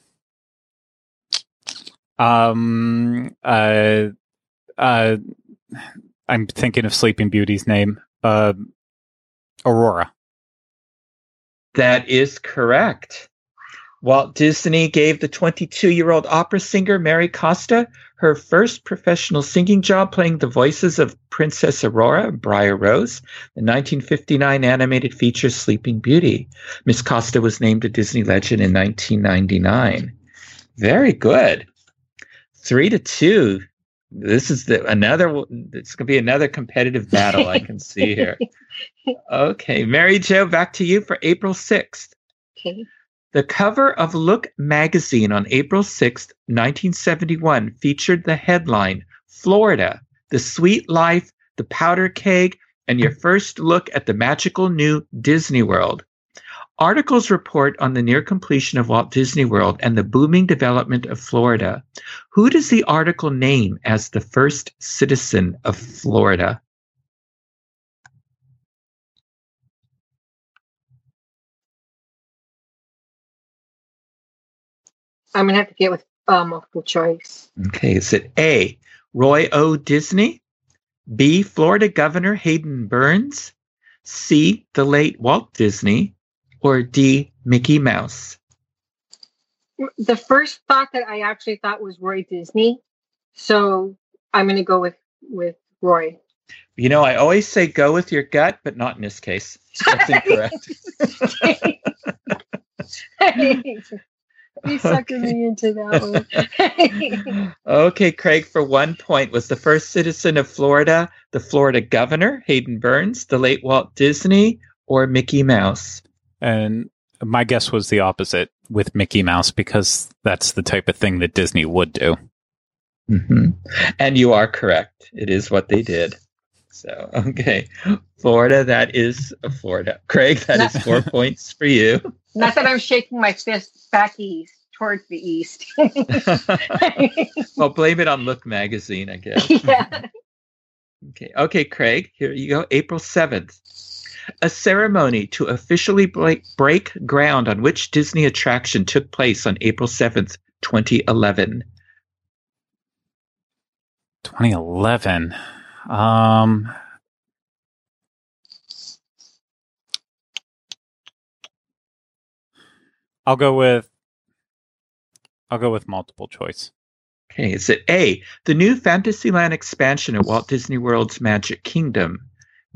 um, uh, uh, I'm thinking of Sleeping Beauty's name. Uh, Aurora. That is correct. Walt Disney gave the 22 year old opera singer Mary Costa her first professional singing job playing the voices of Princess Aurora and Briar Rose, the 1959 animated feature Sleeping Beauty. Miss Costa was named a Disney legend in 1999. Very good. Three to two. This is the another. It's going to be another competitive battle. I can see here. Okay, Mary Jo, back to you for April sixth. Okay. The cover of Look magazine on April 6, 1971 featured the headline Florida, the sweet life, the powder keg, and your first look at the magical new Disney World. Articles report on the near completion of Walt Disney World and the booming development of Florida. Who does the article name as the first citizen of Florida? I'm gonna have to get with uh, multiple choice. Okay, is it A. Roy O. Disney, B. Florida Governor Haydon Burns, C. The late Walt Disney, or D. Mickey Mouse? The first thought that I actually thought was Roy Disney, so I'm going to go with with Roy. You know, I always say go with your gut, but not in this case. That's incorrect. You suckered me into that one. okay, Craig, for one point, was the first citizen of Florida the Florida governor, Haydon Burns, the late Walt Disney, or Mickey Mouse? And my guess was the opposite with Mickey Mouse because that's the type of thing that Disney would do. Mm-hmm. And you are correct. It is what they did. So, okay. Florida, that is Florida. Craig, that is four points for you. Not that I'm shaking my fist back east towards the east. well, blame it on Look magazine, I guess. Yeah. Okay. Okay, Craig, here you go. April 7th. A ceremony to officially break, break ground on which Disney attraction took place on April 7th, 2011. 2011. Um, I'll go with I'll go with multiple choice. Okay, is it A, the new Fantasyland expansion at Walt Disney World's Magic Kingdom?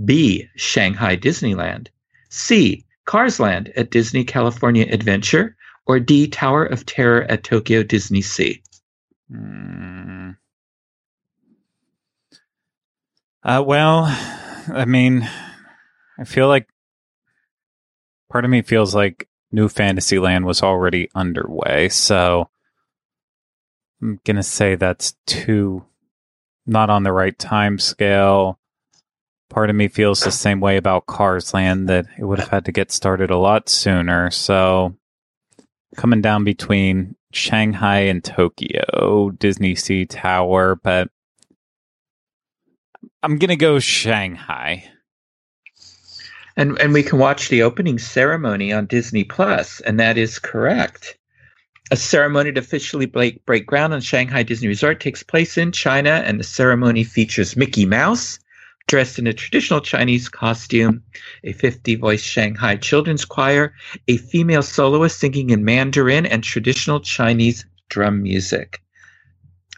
B, Shanghai Disneyland? C, Cars Land at Disney California Adventure? Or D, Tower of Terror at Tokyo Disney Sea? Mm. Uh, well, I mean, I feel like part of me feels like New Fantasyland was already underway, so I'm gonna say that's too not on the right time scale. Part of me feels the same way about Cars Land that it would have had to get started a lot sooner. So coming down between Shanghai and Tokyo, Disney Sea Tower, but I'm gonna go Shanghai and and we can watch the opening ceremony on Disney Plus, and that is correct. A ceremony to officially break, break ground on Shanghai Disney Resort takes place in China, and the ceremony features Mickey Mouse, dressed in a traditional Chinese costume, a 50 voice Shanghai children's choir, a female soloist singing in Mandarin, and traditional Chinese drum music.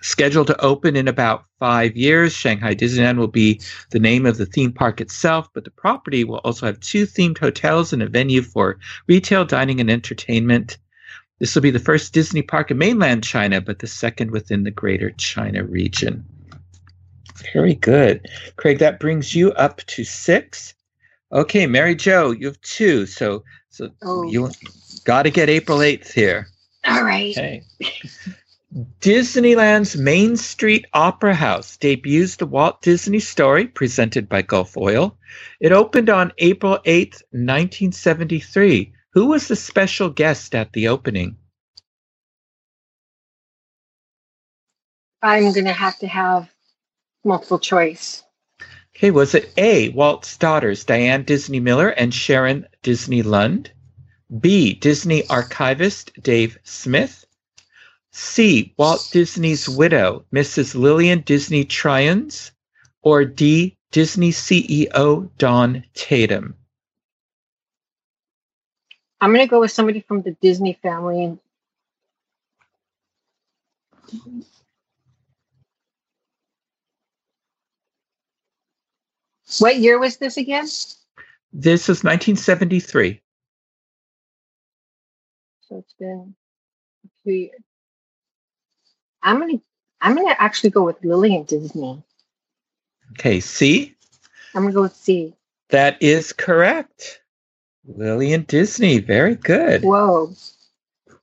Scheduled to open in about five years, Shanghai Disneyland will be the name of the theme park itself, but the property will also have two themed hotels and a venue for retail, dining, and entertainment. This will be the first Disney park in mainland China, but the second within the greater China region. Very good. Craig, that brings you up to six. Okay, Mary Jo, you have two. So so Oh. you got to get April 8th here. All right. Okay. Disneyland's Main Street Opera House debuts the Walt Disney story presented by Gulf Oil. It opened on April 8th, 1973. Who was the special guest at the opening? I'm going to have to have multiple choice. Okay, was it A, Walt's daughters, Diane Disney Miller and Sharon Disney Lund? B, Disney archivist Dave Smith? C, Walt Disney's widow, Mrs. Lillian Disney Truyens? Or D, Disney CEO Donn Tatum? I'm going to go with somebody from the Disney family. What year was this again? This is 1973. So it's been a few years. I'm gonna I'm gonna actually go with Lillian Disney. Okay, C, I'm gonna go with C. that is correct. Lillian Disney, very good. Whoa.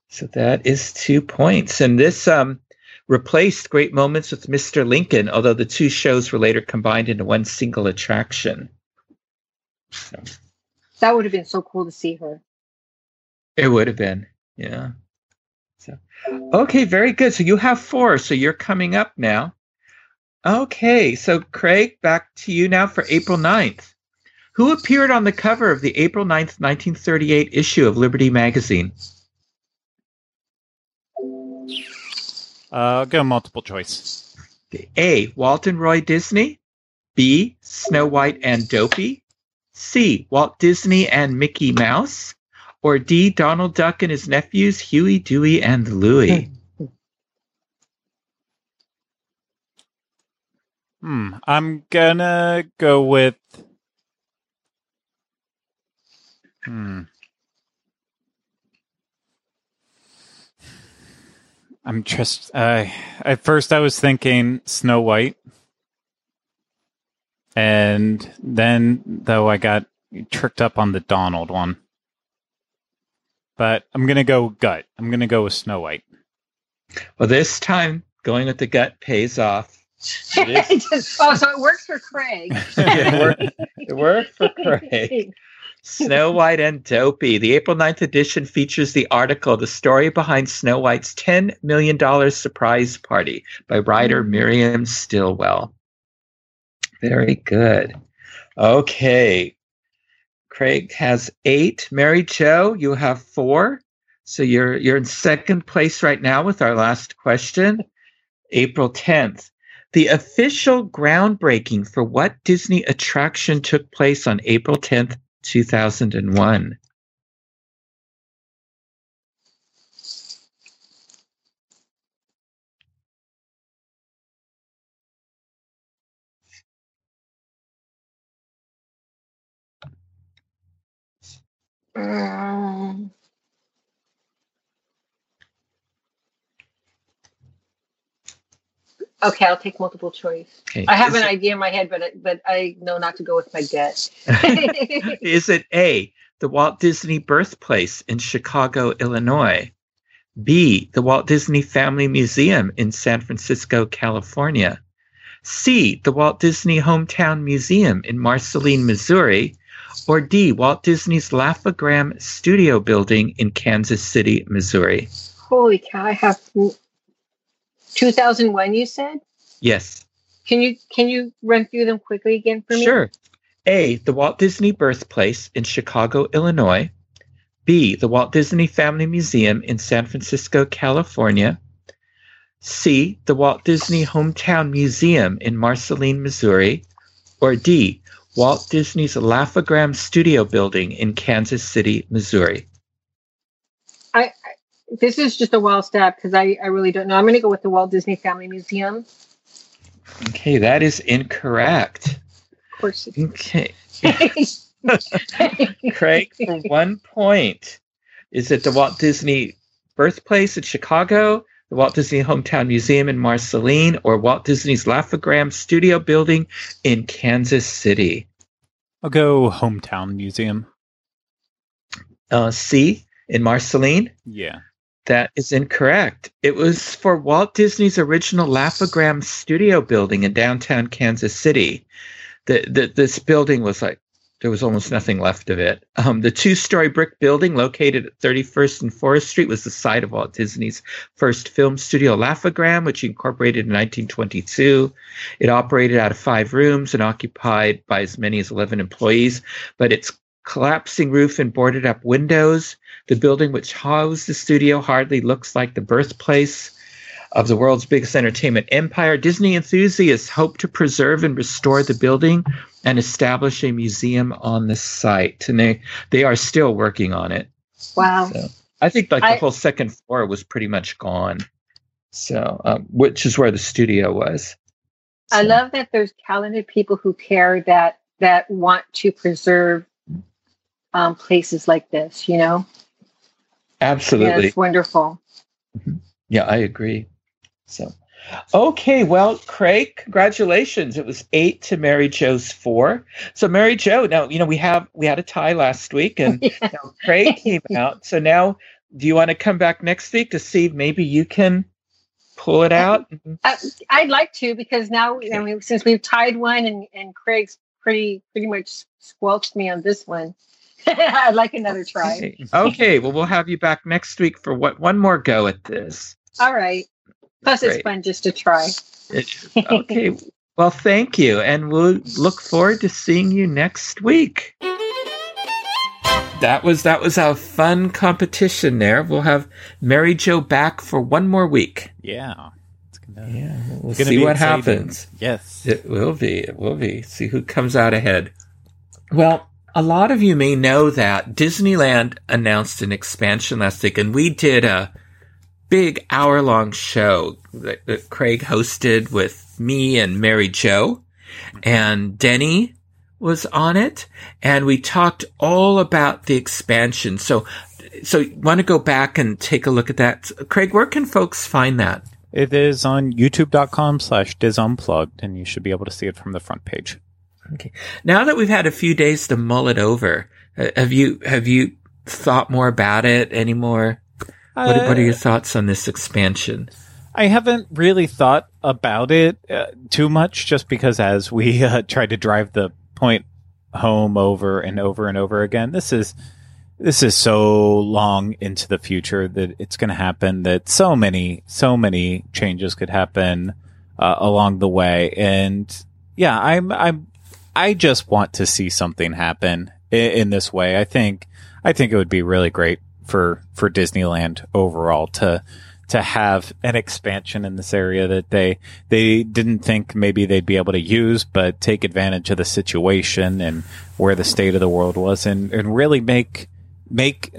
So that is two points. And this um, replaced Great Moments with Mr. Lincoln, although the two shows were later combined into one single attraction. So That would have been so cool to see her. it would have been, yeah. So okay, very good. So you have four. So you're coming up now. Okay, so Craig, back to you now for April 9th. Who appeared on the cover of the April 9th, 1938 issue of Liberty magazine? Uh, go multiple choice. A. Walt and Roy Disney. B. Snow White and Dopey. C. Walt Disney and Mickey Mouse. Or D. Donald Duck and his nephews Huey, Dewey, and Louie. Hmm. I'm gonna go with. Hmm. I'm just. Uh, at first, I was thinking Snow White, and then though I got tricked up on the Donald one. But I'm gonna go gut. I'm gonna go with Snow White. Well, this time going with the gut pays off. It is- It just- oh, so it works for Craig. it, worked, it worked for Craig. Snow White and Dopey. The April 9th edition features the article The Story Behind Snow White's $10 million Surprise Party by writer Miriam Stillwell. Very good. Okay. Craig has eight. Mary Jo, you have four. So you're you're in second place right now with our last question. April 10th. The official groundbreaking for what Disney attraction took place on April 10th, 2001? Um, okay, I'll take multiple choice. Okay. I have is an it- idea in my head, but I- but I know not to go with my gut. Is it A, the Walt Disney birthplace in Chicago, Illinois? B, the Walt Disney Family Museum in San Francisco, California? C, the Walt Disney Hometown Museum in Marceline, Missouri? Or D, Walt Disney's Laugh-O-Gram Studio Building in Kansas City, Missouri? Holy cow! I have 2001. You said. Yes. Can you can you run through them quickly again for me? Sure. A, the Walt Disney birthplace in Chicago, Illinois. B, the Walt Disney Family Museum in San Francisco, California. C, the Walt Disney Hometown Museum in Marceline, Missouri. Or D, Walt Disney's Laugh-O-Gram Studio Building in Kansas City, Missouri? I, I this is just a wild stab because I, I really don't know. I'm going to go with the Walt Disney Family Museum. Okay, that is incorrect. Of course. It Okay. Craig, for one point. Is it the Walt Disney birthplace in Chicago, the Walt Disney Hometown Museum in Marceline, or Walt Disney's Laugh-O-Gram Studio Building in Kansas City? I'll go hometown museum. Uh, C, in Marceline? Yeah. That is incorrect. It was for Walt Disney's original Laugh-O-Gram Studio Building in downtown Kansas City. The, the, this building was like there was almost nothing left of it. Um, the two-story brick building located at 31st and Forest Street was the site of Walt Disney's first film studio, Laugh-O-Gram, which he incorporated in 1922. It operated out of five rooms and occupied by as many as 11 employees, but its collapsing roof and boarded up windows. The building which housed the studio hardly looks like the birthplace of the world's biggest entertainment empire. Disney enthusiasts hope to preserve and restore the building and establish a museum on the site. And they, they are still working on it. wow. So I think like the I- whole second floor was pretty much gone. So, um, which is where the studio was. I love that there's talented people who care that that want to preserve um, places like this. You know, yeah, absolutely. it's wonderful. Yeah, I agree. So, okay, well, Craig, congratulations. It was eight to Mary Jo's four. So, Mary Joe, now you know we have we had a tie last week, and Yeah. Craig came out. So now, do you want to come back next week to see maybe you can pull it out? I, uh, I'd like to because now, I mean, since we've tied one and, and Craig's pretty pretty much squelched me on this one, I'd like another try. Okay. okay, well, we'll have you back next week for what one more go at this. All right. Plus, it's fun just to try. It- okay. Well, thank you, and we'll look forward to seeing you next week. That was that was our fun competition. There, we'll have Mary Jo back for one more week. Yeah. It's gonna, Yeah, we'll it's gonna see what exciting. happens. Yes. It will be. It will be. See who comes out ahead. Well, a lot of you may know that Disneyland announced an expansion last week, and we did a big hour long show that, that Craig hosted with me and Mary Jo, and Denny was on it, and we talked all about the expansion. So, so want to go back and take a look at that, Craig? Where can folks find that? It is on youtube.com slash disunplugged, and you should be able to see it from the front page. Okay. Now that we've had a few days to mull it over, uh, have you have you thought more about it anymore? What, are- what are your thoughts on this expansion? I haven't really thought about it uh, too much just because as we uh, tried to drive the point home over and over and over again, this is this is so long into the future that it's going to happen that so many so many changes could happen uh, along the way and yeah, I'm I'm I just want to see something happen in, in this way. I think I think it would be really great for for Disneyland overall to to have an expansion in this area that they they didn't think maybe they'd be able to use, but take advantage of the situation and where the state of the world was, and and really make make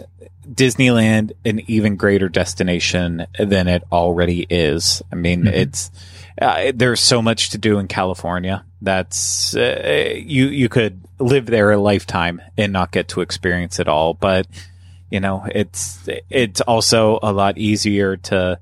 Disneyland an even greater destination than it already is. I mean, Mhm. it's uh, there's so much to do in California. That's uh, you you could live there a lifetime and not get to experience it all, but you know it's it's also a lot easier to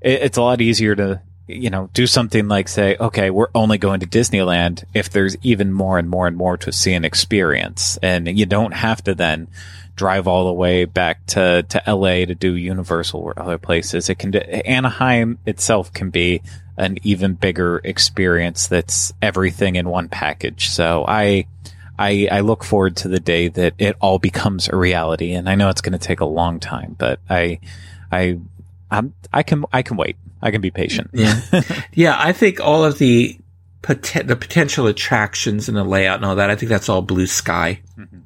it's a lot easier to you know do something like say okay we're only going to disneyland if there's even more and more and more to see and experience. And you don't have to then drive all the way back to to la to do universal or other places. It can anaheim itself can be an even bigger experience that's everything in one package. So i I, I look forward to the day that it all becomes a reality, and I know it's going to take a long time, but I, I, I'm, I can, I can wait. I can be patient. Yeah. Yeah, I think all of the the potential attractions and the layout and all that, I think that's all blue sky. Mhm.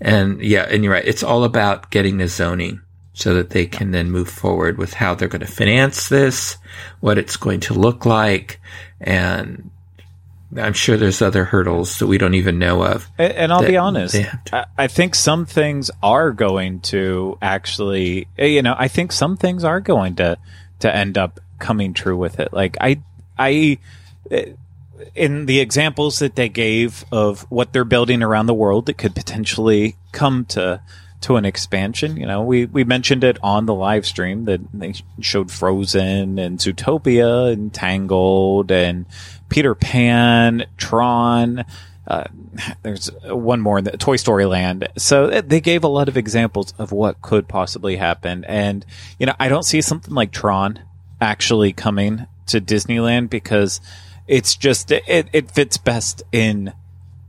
And yeah, and you're right. It's all about getting the zoning so that they can then move forward with how they're going to finance this, what it's going to look like, and I'm sure there's other hurdles that we don't even know of. And, and I'll be honest, they have to- I, I think some things are going to actually, eh, you know, I think some things are going to to end up coming true with it. Like I, I, eh, in the examples that they gave of what they're building around the world, that could potentially come to to an expansion. You know, we we mentioned it on the live stream that they showed Frozen and Zootopia and Tangled and Peter Pan, Tron. Uh, there's one more in the Toy Story Land. So uh, they gave a lot of examples of what could possibly happen. And, you know, I don't see something like Tron actually coming to Disneyland because it's just, it, it fits best in,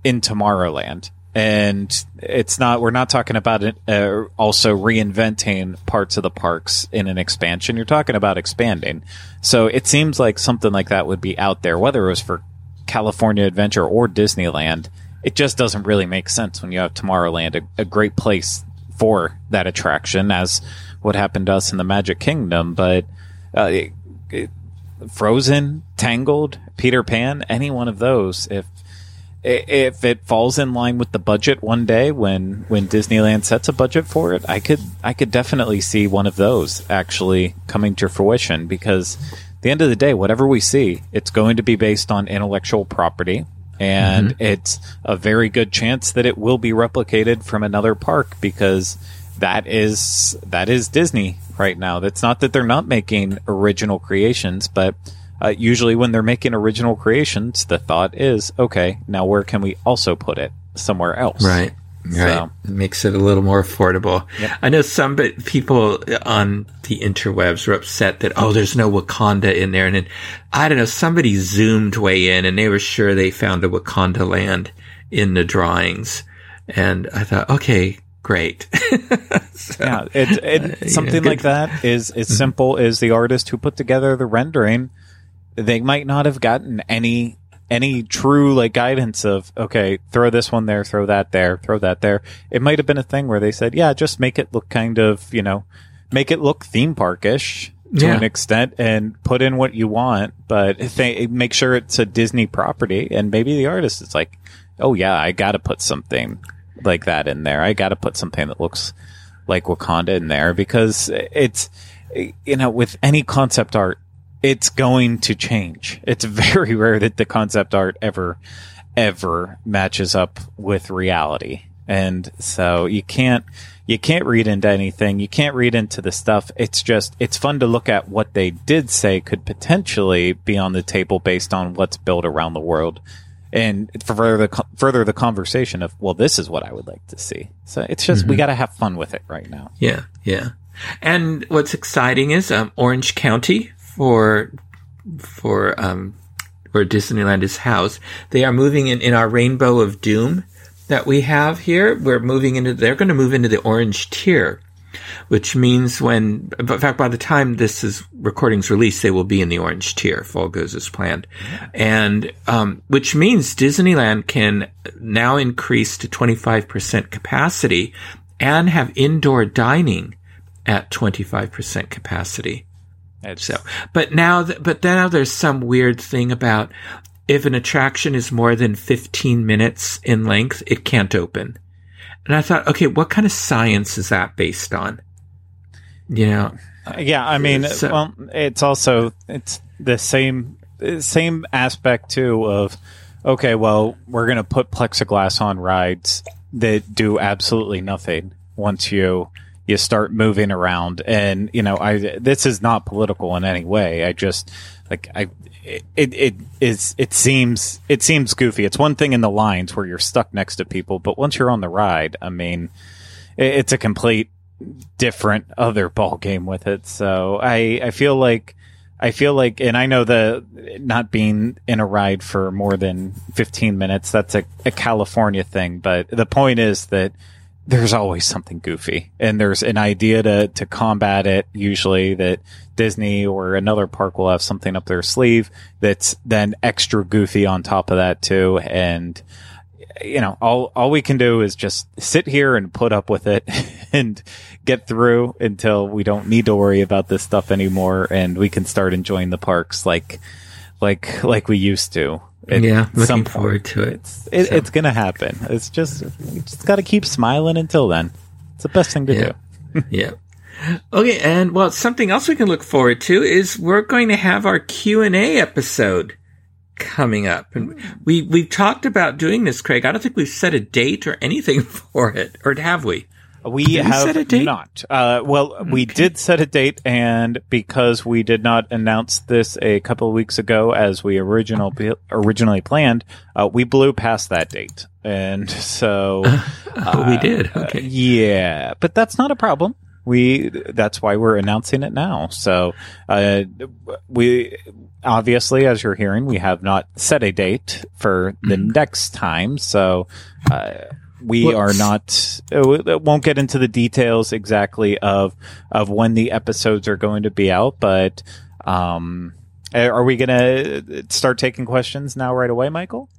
in Tomorrowland. And it's not, we're not talking about it, uh, also reinventing parts of the parks in an expansion. You're talking about expanding. So it seems like something like that would be out there, whether it was for California Adventure or Disneyland. It just doesn't really make sense when you have Tomorrowland, a, a great place for that attraction, as what happened to us in the Magic Kingdom. But uh, it, it, Frozen, Tangled, Peter Pan, any one of those, if if it falls in line with the budget one day when when Disneyland sets a budget for it, I could I could definitely see one of those actually coming to fruition because at the end of the day, whatever we see, it's going to be based on intellectual property. And mm-hmm. it's a very good chance that it will be replicated from another park because that is that is Disney right now. That's not that they're not making original creations, but uh, usually when they're making original creations, the thought is, okay, now where can we also put it somewhere else? Right. Right. So- It makes it a little more affordable. Yep. I know some people on the interwebs were upset that, oh, there's no Wakanda in there. And then, I don't know, somebody zoomed way in and they were sure they found a Wakanda land in the drawings. And I thought, okay, great. So, Yeah, it, it, yeah, something good. like that is as simple as the artist who put together the rendering. They might not have gotten any any true like guidance of okay, throw this one there, throw that there, throw that there. It might have been a thing where they said, yeah, just make it look kind of you know, make it look theme parkish to Yeah. an extent, and put in what you want, but they make sure it's a Disney property, and maybe the artist is like, oh yeah, I got to put something like that in there. I got to put something that looks like Wakanda in there because it's, you know, with any concept art, it's going to change. It's very rare that the concept art ever, ever matches up with reality. And so you can't, you can't read into anything. You can't read into the stuff. It's just, it's fun to look at what they did say could potentially be on the table based on what's built around the world and further the further the conversation of well this is what i would like to see so it's just we got to have fun with it right now Yeah, yeah. And what's exciting is um, Orange County for for um, where Disneyland is housed. They are moving in in our Rainbow of Doom that we have here. We're moving into. They're going to move into the orange tier, which means when, in fact, by the time this is recording's released, they will be in the orange tier if all goes as planned, and um, which means Disneyland can now increase to twenty five percent capacity and have indoor dining at 25% capacity. It's, So, but now, th- but now there's some weird thing about if an attraction is more than 15 minutes in length, it can't open. And I thought, okay, what kind of science is that based on? You know, yeah i mean So- well it's also it's the same same aspect too of okay well we're going to put plexiglass on rides that do absolutely nothing once you you start moving around. And you know i this is not political in any way. I just like i it it is it seems it seems goofy. It's one thing in the lines where you're stuck next to people but once you're on the ride i mean it, it's a complete different other ball game with it. So i i feel like I feel like, and I know the not being in a ride for more than 15 minutes, that's a, a California thing. But the point is that there's always something goofy and there's an idea to, to combat it. Usually that Disney or another park will have something up their sleeve that's then extra goofy on top of that too. And, you know, all, all we can do is just sit here and put up with it and get through until we don't need to worry about this stuff anymore and we can start enjoying the parks like, like like we used to. At yeah, looking some forward to it. It's it, So- it's gonna happen. It's just you just got to keep smiling until then. It's the best thing to Yeah. do. yeah. Okay, and well, something else we can look forward to is we're going to have our Q and A episode coming up, and we we've talked about doing this, Craig. I don't think we've set a date or anything for it, or have we? We we have set a date? not. Uh, well, we did set a date, and because we did not announce this a couple of weeks ago as we original originally planned, uh, we blew past that date, and so Oh, we did. Okay. yeah, but that's not a problem. We that's why we're announcing it now. So uh, we obviously, as you're hearing, we have not set a date for the next time. So uh, we are not. Uh, we won't get into the details exactly of of when the episodes are going to be out, but. Um, are we going to start taking questions now right away, Michael?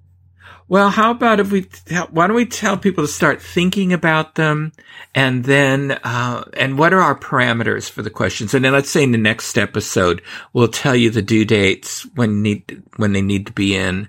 Well, how about if we, why don't we tell people to start thinking about them and then, uh, and what are our parameters for the questions? And then let's say in the next episode, we'll tell you the due dates when need, when they need to be in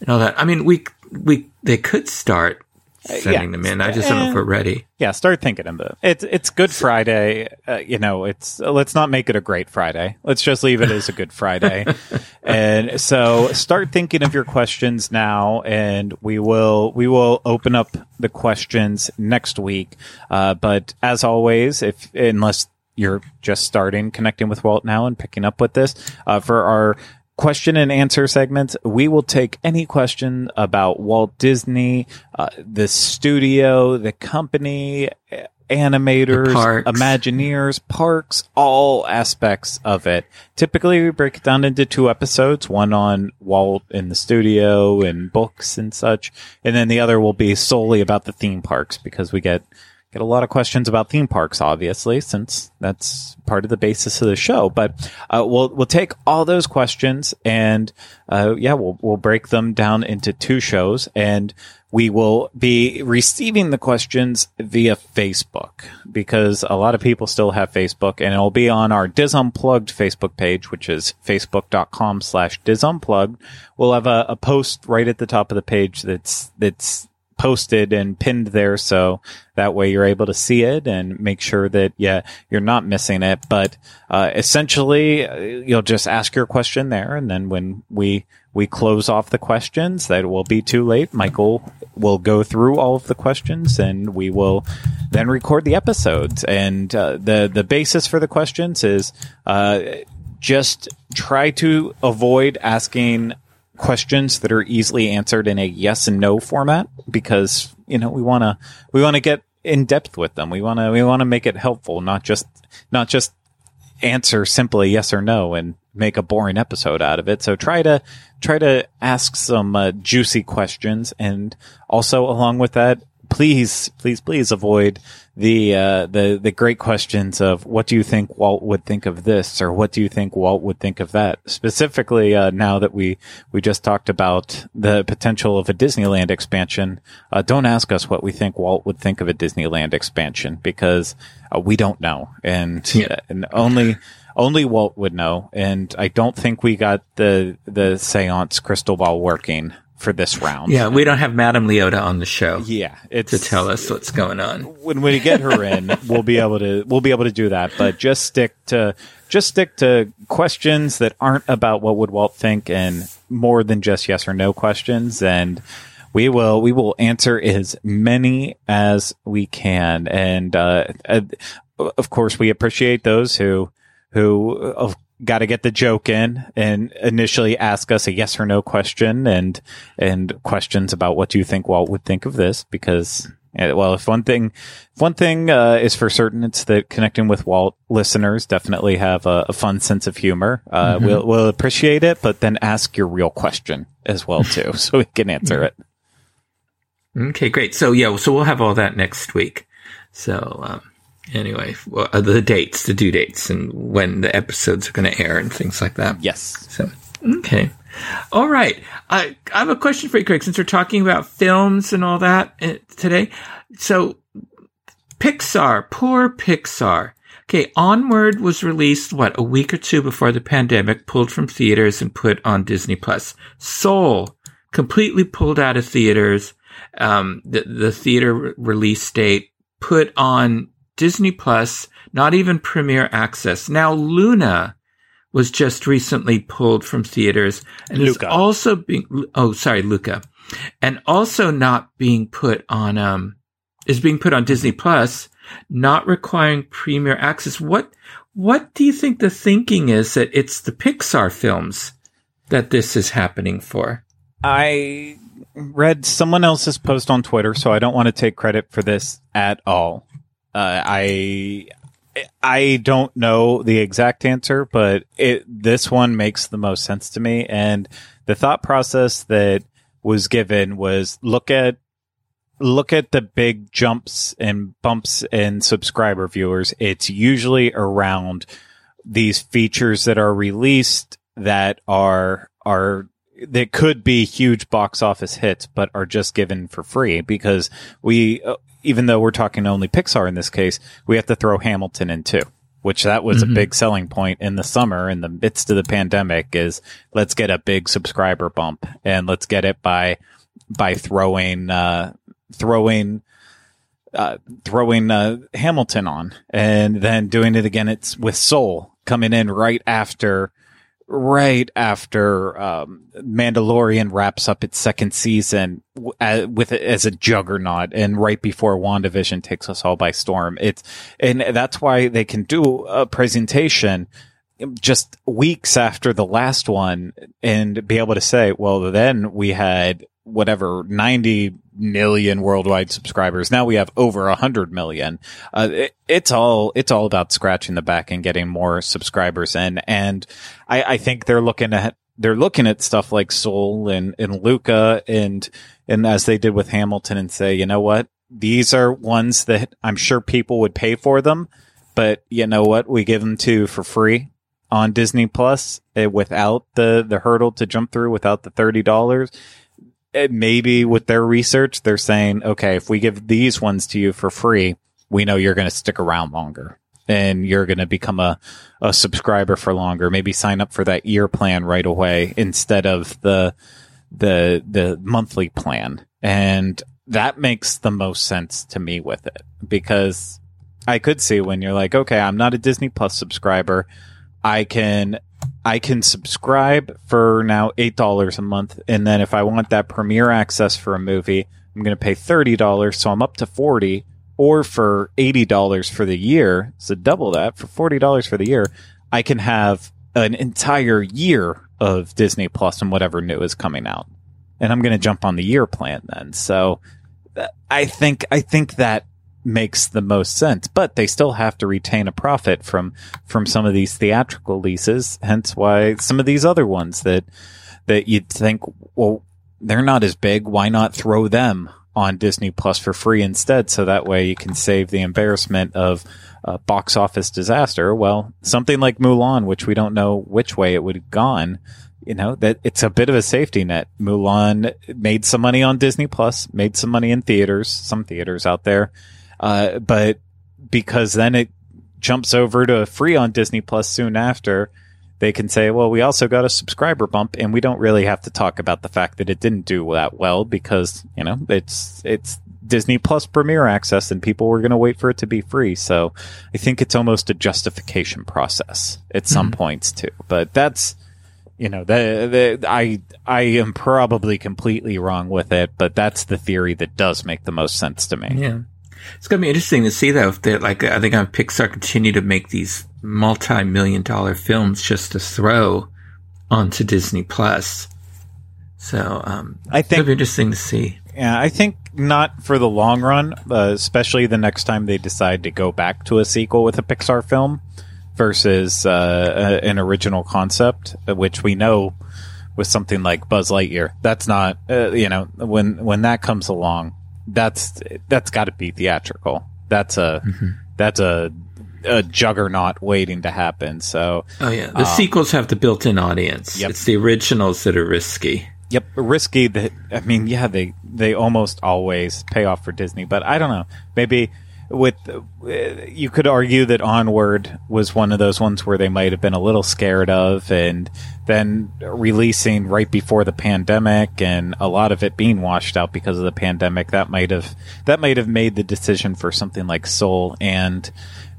and all that. I mean, we, we, they could start sending yeah. them in. I just don't know if we're ready. Yeah, start thinking of it. It's it's Good Friday. Uh, you know, it's let's not make it a great Friday. Let's just leave it as a Good Friday. and so start thinking of your questions now, and we will we will open up the questions next week. Uh, but as always, if unless you're just starting connecting with Walt now and picking up with this uh, for our question and answer segments, we will take any question about Walt Disney, uh, the studio, the company, animators, parks. Imagineers, parks, all aspects of it. Typically, we break it down into two episodes, one on Walt in the studio and books and such, and then the other will be solely about the theme parks because we get get a lot of questions about theme parks, obviously, since that's part of the basis of the show. But uh, we'll we'll take all those questions and uh, yeah, we'll we'll break them down into two shows, and we will be receiving the questions via Facebook because a lot of people still have Facebook, and it'll be on our Dis Unplugged Facebook page, which is facebook.com slash Dis Unplugged. We'll have a, a post right at the top of the page that's that's posted and pinned there so that way you're able to see it and make sure that yeah you're not missing it. But uh, essentially uh, you'll just ask your question there and then when we we close off the questions that will be too late. Michael will go through all of the questions and we will then record the episodes. And uh, the the basis for the questions is uh, just try to avoid asking questions that are easily answered in a yes and no format because you know we want to we want to get in depth with them. We want to we want to make it helpful not just not just answer simply yes or no and make a boring episode out of it. So try to try to ask some uh, juicy questions and also along with that please please please avoid the uh, the the great questions of what do you think Walt would think of this or what do you think Walt would think of that? Specifically uh, now that we we just talked about the potential of a Disneyland expansion uh, don't ask us what we think Walt would think of a Disneyland expansion because uh, we don't know. And Yeah. and only only Walt would know. And I don't think we got the the seance crystal ball working for this round Yeah, we don't have Madame Leota on the show yeah it's to tell us what's going on. when we get her in, we'll be able to we'll be able to do that. But just stick to just stick to questions that aren't about what would Walt think and more than just yes or no questions. And we will we will answer as many as we can. And uh, uh, of course, we appreciate those who who uh, got to get the joke in and initially ask us a yes or no question and and questions about what do you think Walt would think of this because well if one thing if one thing uh, is for certain it's that connecting with Walt listeners definitely have a, a fun sense of humor uh, we'll we'll appreciate it but then ask your real question as well too so we can answer it Okay, great. So yeah, so we'll have all that next week. So um, anyway, well, uh, the dates, the due dates, and when the episodes are going to air and things like that. yes So okay, all right. I I have a question for you, Craig. Since we're talking about films and all that uh, today, so Pixar, poor Pixar. Okay, Onward was released what a week or two before the pandemic, pulled from theaters and put on Disney Plus. Soul completely pulled out of theaters. Um, the the theater re- release date put on Disney Plus, not even premiere access. Now Luna was just recently pulled from theaters and is also being oh sorry Luca, and also not being put on um is being put on Disney Plus, not requiring premiere access. What what do you think the thinking is that it's the Pixar films that this is happening for? I read someone else's post on Twitter, so I don't want to take credit for this at all. Uh, I I don't know the exact answer, but it this one makes the most sense to me. And the thought process that was given was look at look at the big jumps and bumps in subscriber viewers. It's usually around these features that are released that are are that could be huge box office hits, but are just given for free because we, even though we're talking only Pixar in this case, we have to throw Hamilton in too, which that was Mhm. a big selling point in the summer in the midst of the pandemic is let's get a big subscriber bump and let's get it by, by throwing, uh, throwing, uh, throwing, uh, Hamilton on and then doing it again. It's with Soul coming in right after, right after um, Mandalorian wraps up its second season uh, with as a juggernaut, and right before WandaVision takes us all by storm. It's and that's why they can do a presentation just weeks after the last one and be able to say, well, then we had whatever 90 million worldwide subscribers. Now we have over 100 million. Uh, it, it's all, it's all about scratching the back and getting more subscribers in. And I, I think they're looking at, they're looking at stuff like Soul and, and Luca and, and as they did with Hamilton and say, you know what? These are ones that I'm sure people would pay for them, but you know what? We give them to for free on Disney Plus eh, without the the hurdle to jump through, without the thirty dollars. Maybe with their research, they're saying, okay, if we give these ones to you for free, we know you're going to stick around longer and you're going to become a, a subscriber for longer. Maybe sign up for that year plan right away instead of the the the monthly plan. And that makes the most sense to me with it because I could see when you're like, okay, I'm not a Disney Plus subscriber. I can I can subscribe for now eight dollars a month, and then if I want that premiere access for a movie, I'm going to pay thirty dollars, so I'm up to forty. Or for eighty dollars for the year, so double that for forty dollars for the year, I can have an entire year of Disney Plus and whatever new is coming out, and I'm going to jump on the year plan then. So uh, I think I think that makes the most sense, but they still have to retain a profit from from some of these theatrical leases. Hence, why some of these other ones that that you'd think, well, they're not as big. Why not throw them on Disney Plus for free instead? So that way you can save the embarrassment of a box office disaster. Well, something like Mulan, which we don't know which way it would have gone. You know that it's a bit of a safety net. Mulan made some money on Disney Plus, made some money in theaters, some theaters out there, uh, but because then it jumps over to free on Disney Plus soon after, they can say, well, we also got a subscriber bump and we don't really have to talk about the fact that it didn't do that well because, you know, it's, it's Disney Plus premiere access and people were going to wait for it to be free. So I think it's almost a justification process at some points too, but that's, you know, the, the, I, I am probably completely wrong with it, but that's the theory that does make the most sense to me. Yeah. It's going to be interesting to see though if they're like I think on Pixar continue to make these multi-million dollar films just to throw onto Disney Plus. So um I think it'll be interesting to see. Yeah, I think not for the long run, uh, especially the next time they decide to go back to a sequel with a Pixar film versus uh, a- an original concept, which we know with something like Buzz Lightyear. That's not, uh, you know, when when that comes along, that's that's got to be theatrical. That's a that's a a juggernaut waiting to happen. So Oh yeah, the um, sequels have the built-in audience. Yep. It's the originals that are risky. Yep, risky. That I mean, yeah, they they almost always pay off for Disney, but I don't know. Maybe with you could argue that Onward was one of those ones where they might have been a little scared of, and then releasing right before the pandemic, and a lot of it being washed out because of the pandemic. That might have that might have made the decision for something like Soul and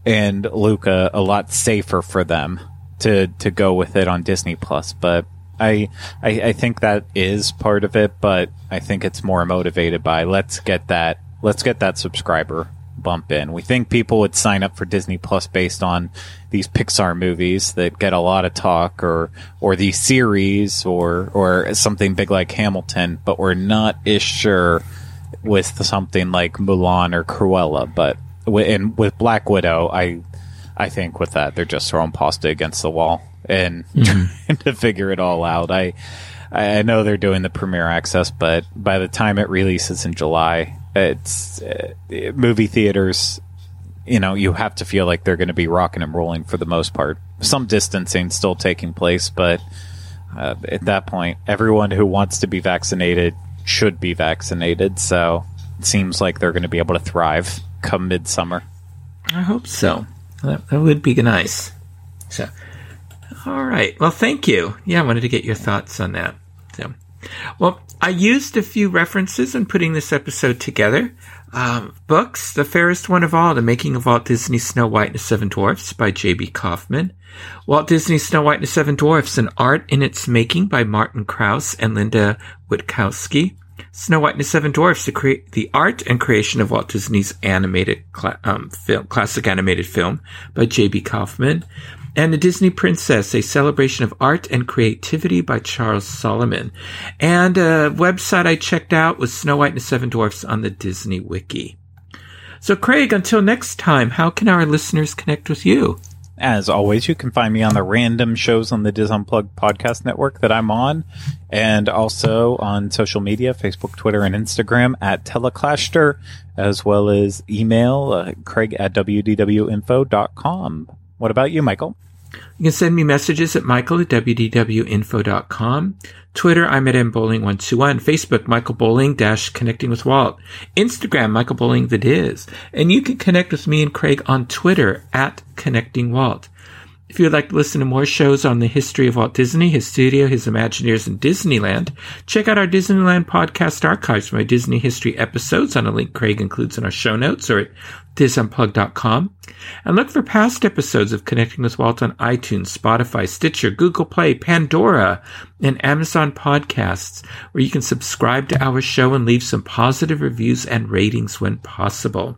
and Luca a lot safer for them to to go with it on Disney Plus, but. I, I, I think that is part of it, but I think it's more motivated by let's get that let's get that subscriber bump in. We think people would sign up for Disney Plus based on these Pixar movies that get a lot of talk or or these series or or something big like Hamilton, but we're not as sure with something like Mulan or Cruella, but and with Black Widow, I I think with that they're just throwing pasta against the wall and mm-hmm. trying to figure it all out. I I know they're doing the premiere access, but by the time it releases in July, it's uh, movie theaters. You know, you have to feel like they're going to be rocking and rolling for the most part. Some distancing still taking place, but uh, at that point, everyone who wants to be vaccinated should be vaccinated. So it seems like they're going to be able to thrive come midsummer. I hope so. That, that would be nice. So, all right. Well, thank you. Yeah, I wanted to get your thoughts on that. Well, I used a few references in putting this episode together. Um, books, The Fairest One of All, The Making of Walt Disney's Snow White and the Seven Dwarfs by J.B. Kaufman. Walt Disney's Snow White and the Seven Dwarfs, An Art in Its Making by Martin Krause and Linda Witkowski. Snow White and the Seven Dwarfs, the, the art and creation of Walt Disney's animated cl- um, film, classic animated film by J.B. Kaufman and The Disney Princess, a celebration of art and creativity by Charles Solomon. And a website I checked out was Snow White and the Seven Dwarfs on the Disney Wiki. So, Craig, until next time, how can our listeners connect with you? As always, you can find me on the random shows on the Dis Unplugged podcast network that I'm on, and also on social media Facebook, Twitter, and Instagram at Teleclaster, as well as email uh, craig at wdwinfo.com. What about you, Michael? You can send me messages at michael at wdwinfo.com. Twitter, I'm at mbowling121. Facebook, Michael Bowling dash connecting with Walt. Instagram, Michael Bowling the Diz. And you can connect with me and Craig on Twitter at connecting Walt. If you would like to listen to more shows on the history of Walt Disney, his studio, his Imagineers, and Disneyland, check out our Disneyland podcast archives for my Disney history episodes on a link Craig includes in our show notes or at disunplug.com. And look for past episodes of Connecting with Walt on iTunes, Spotify, Stitcher, Google Play, Pandora, and Amazon Podcasts, where you can subscribe to our show and leave some positive reviews and ratings when possible.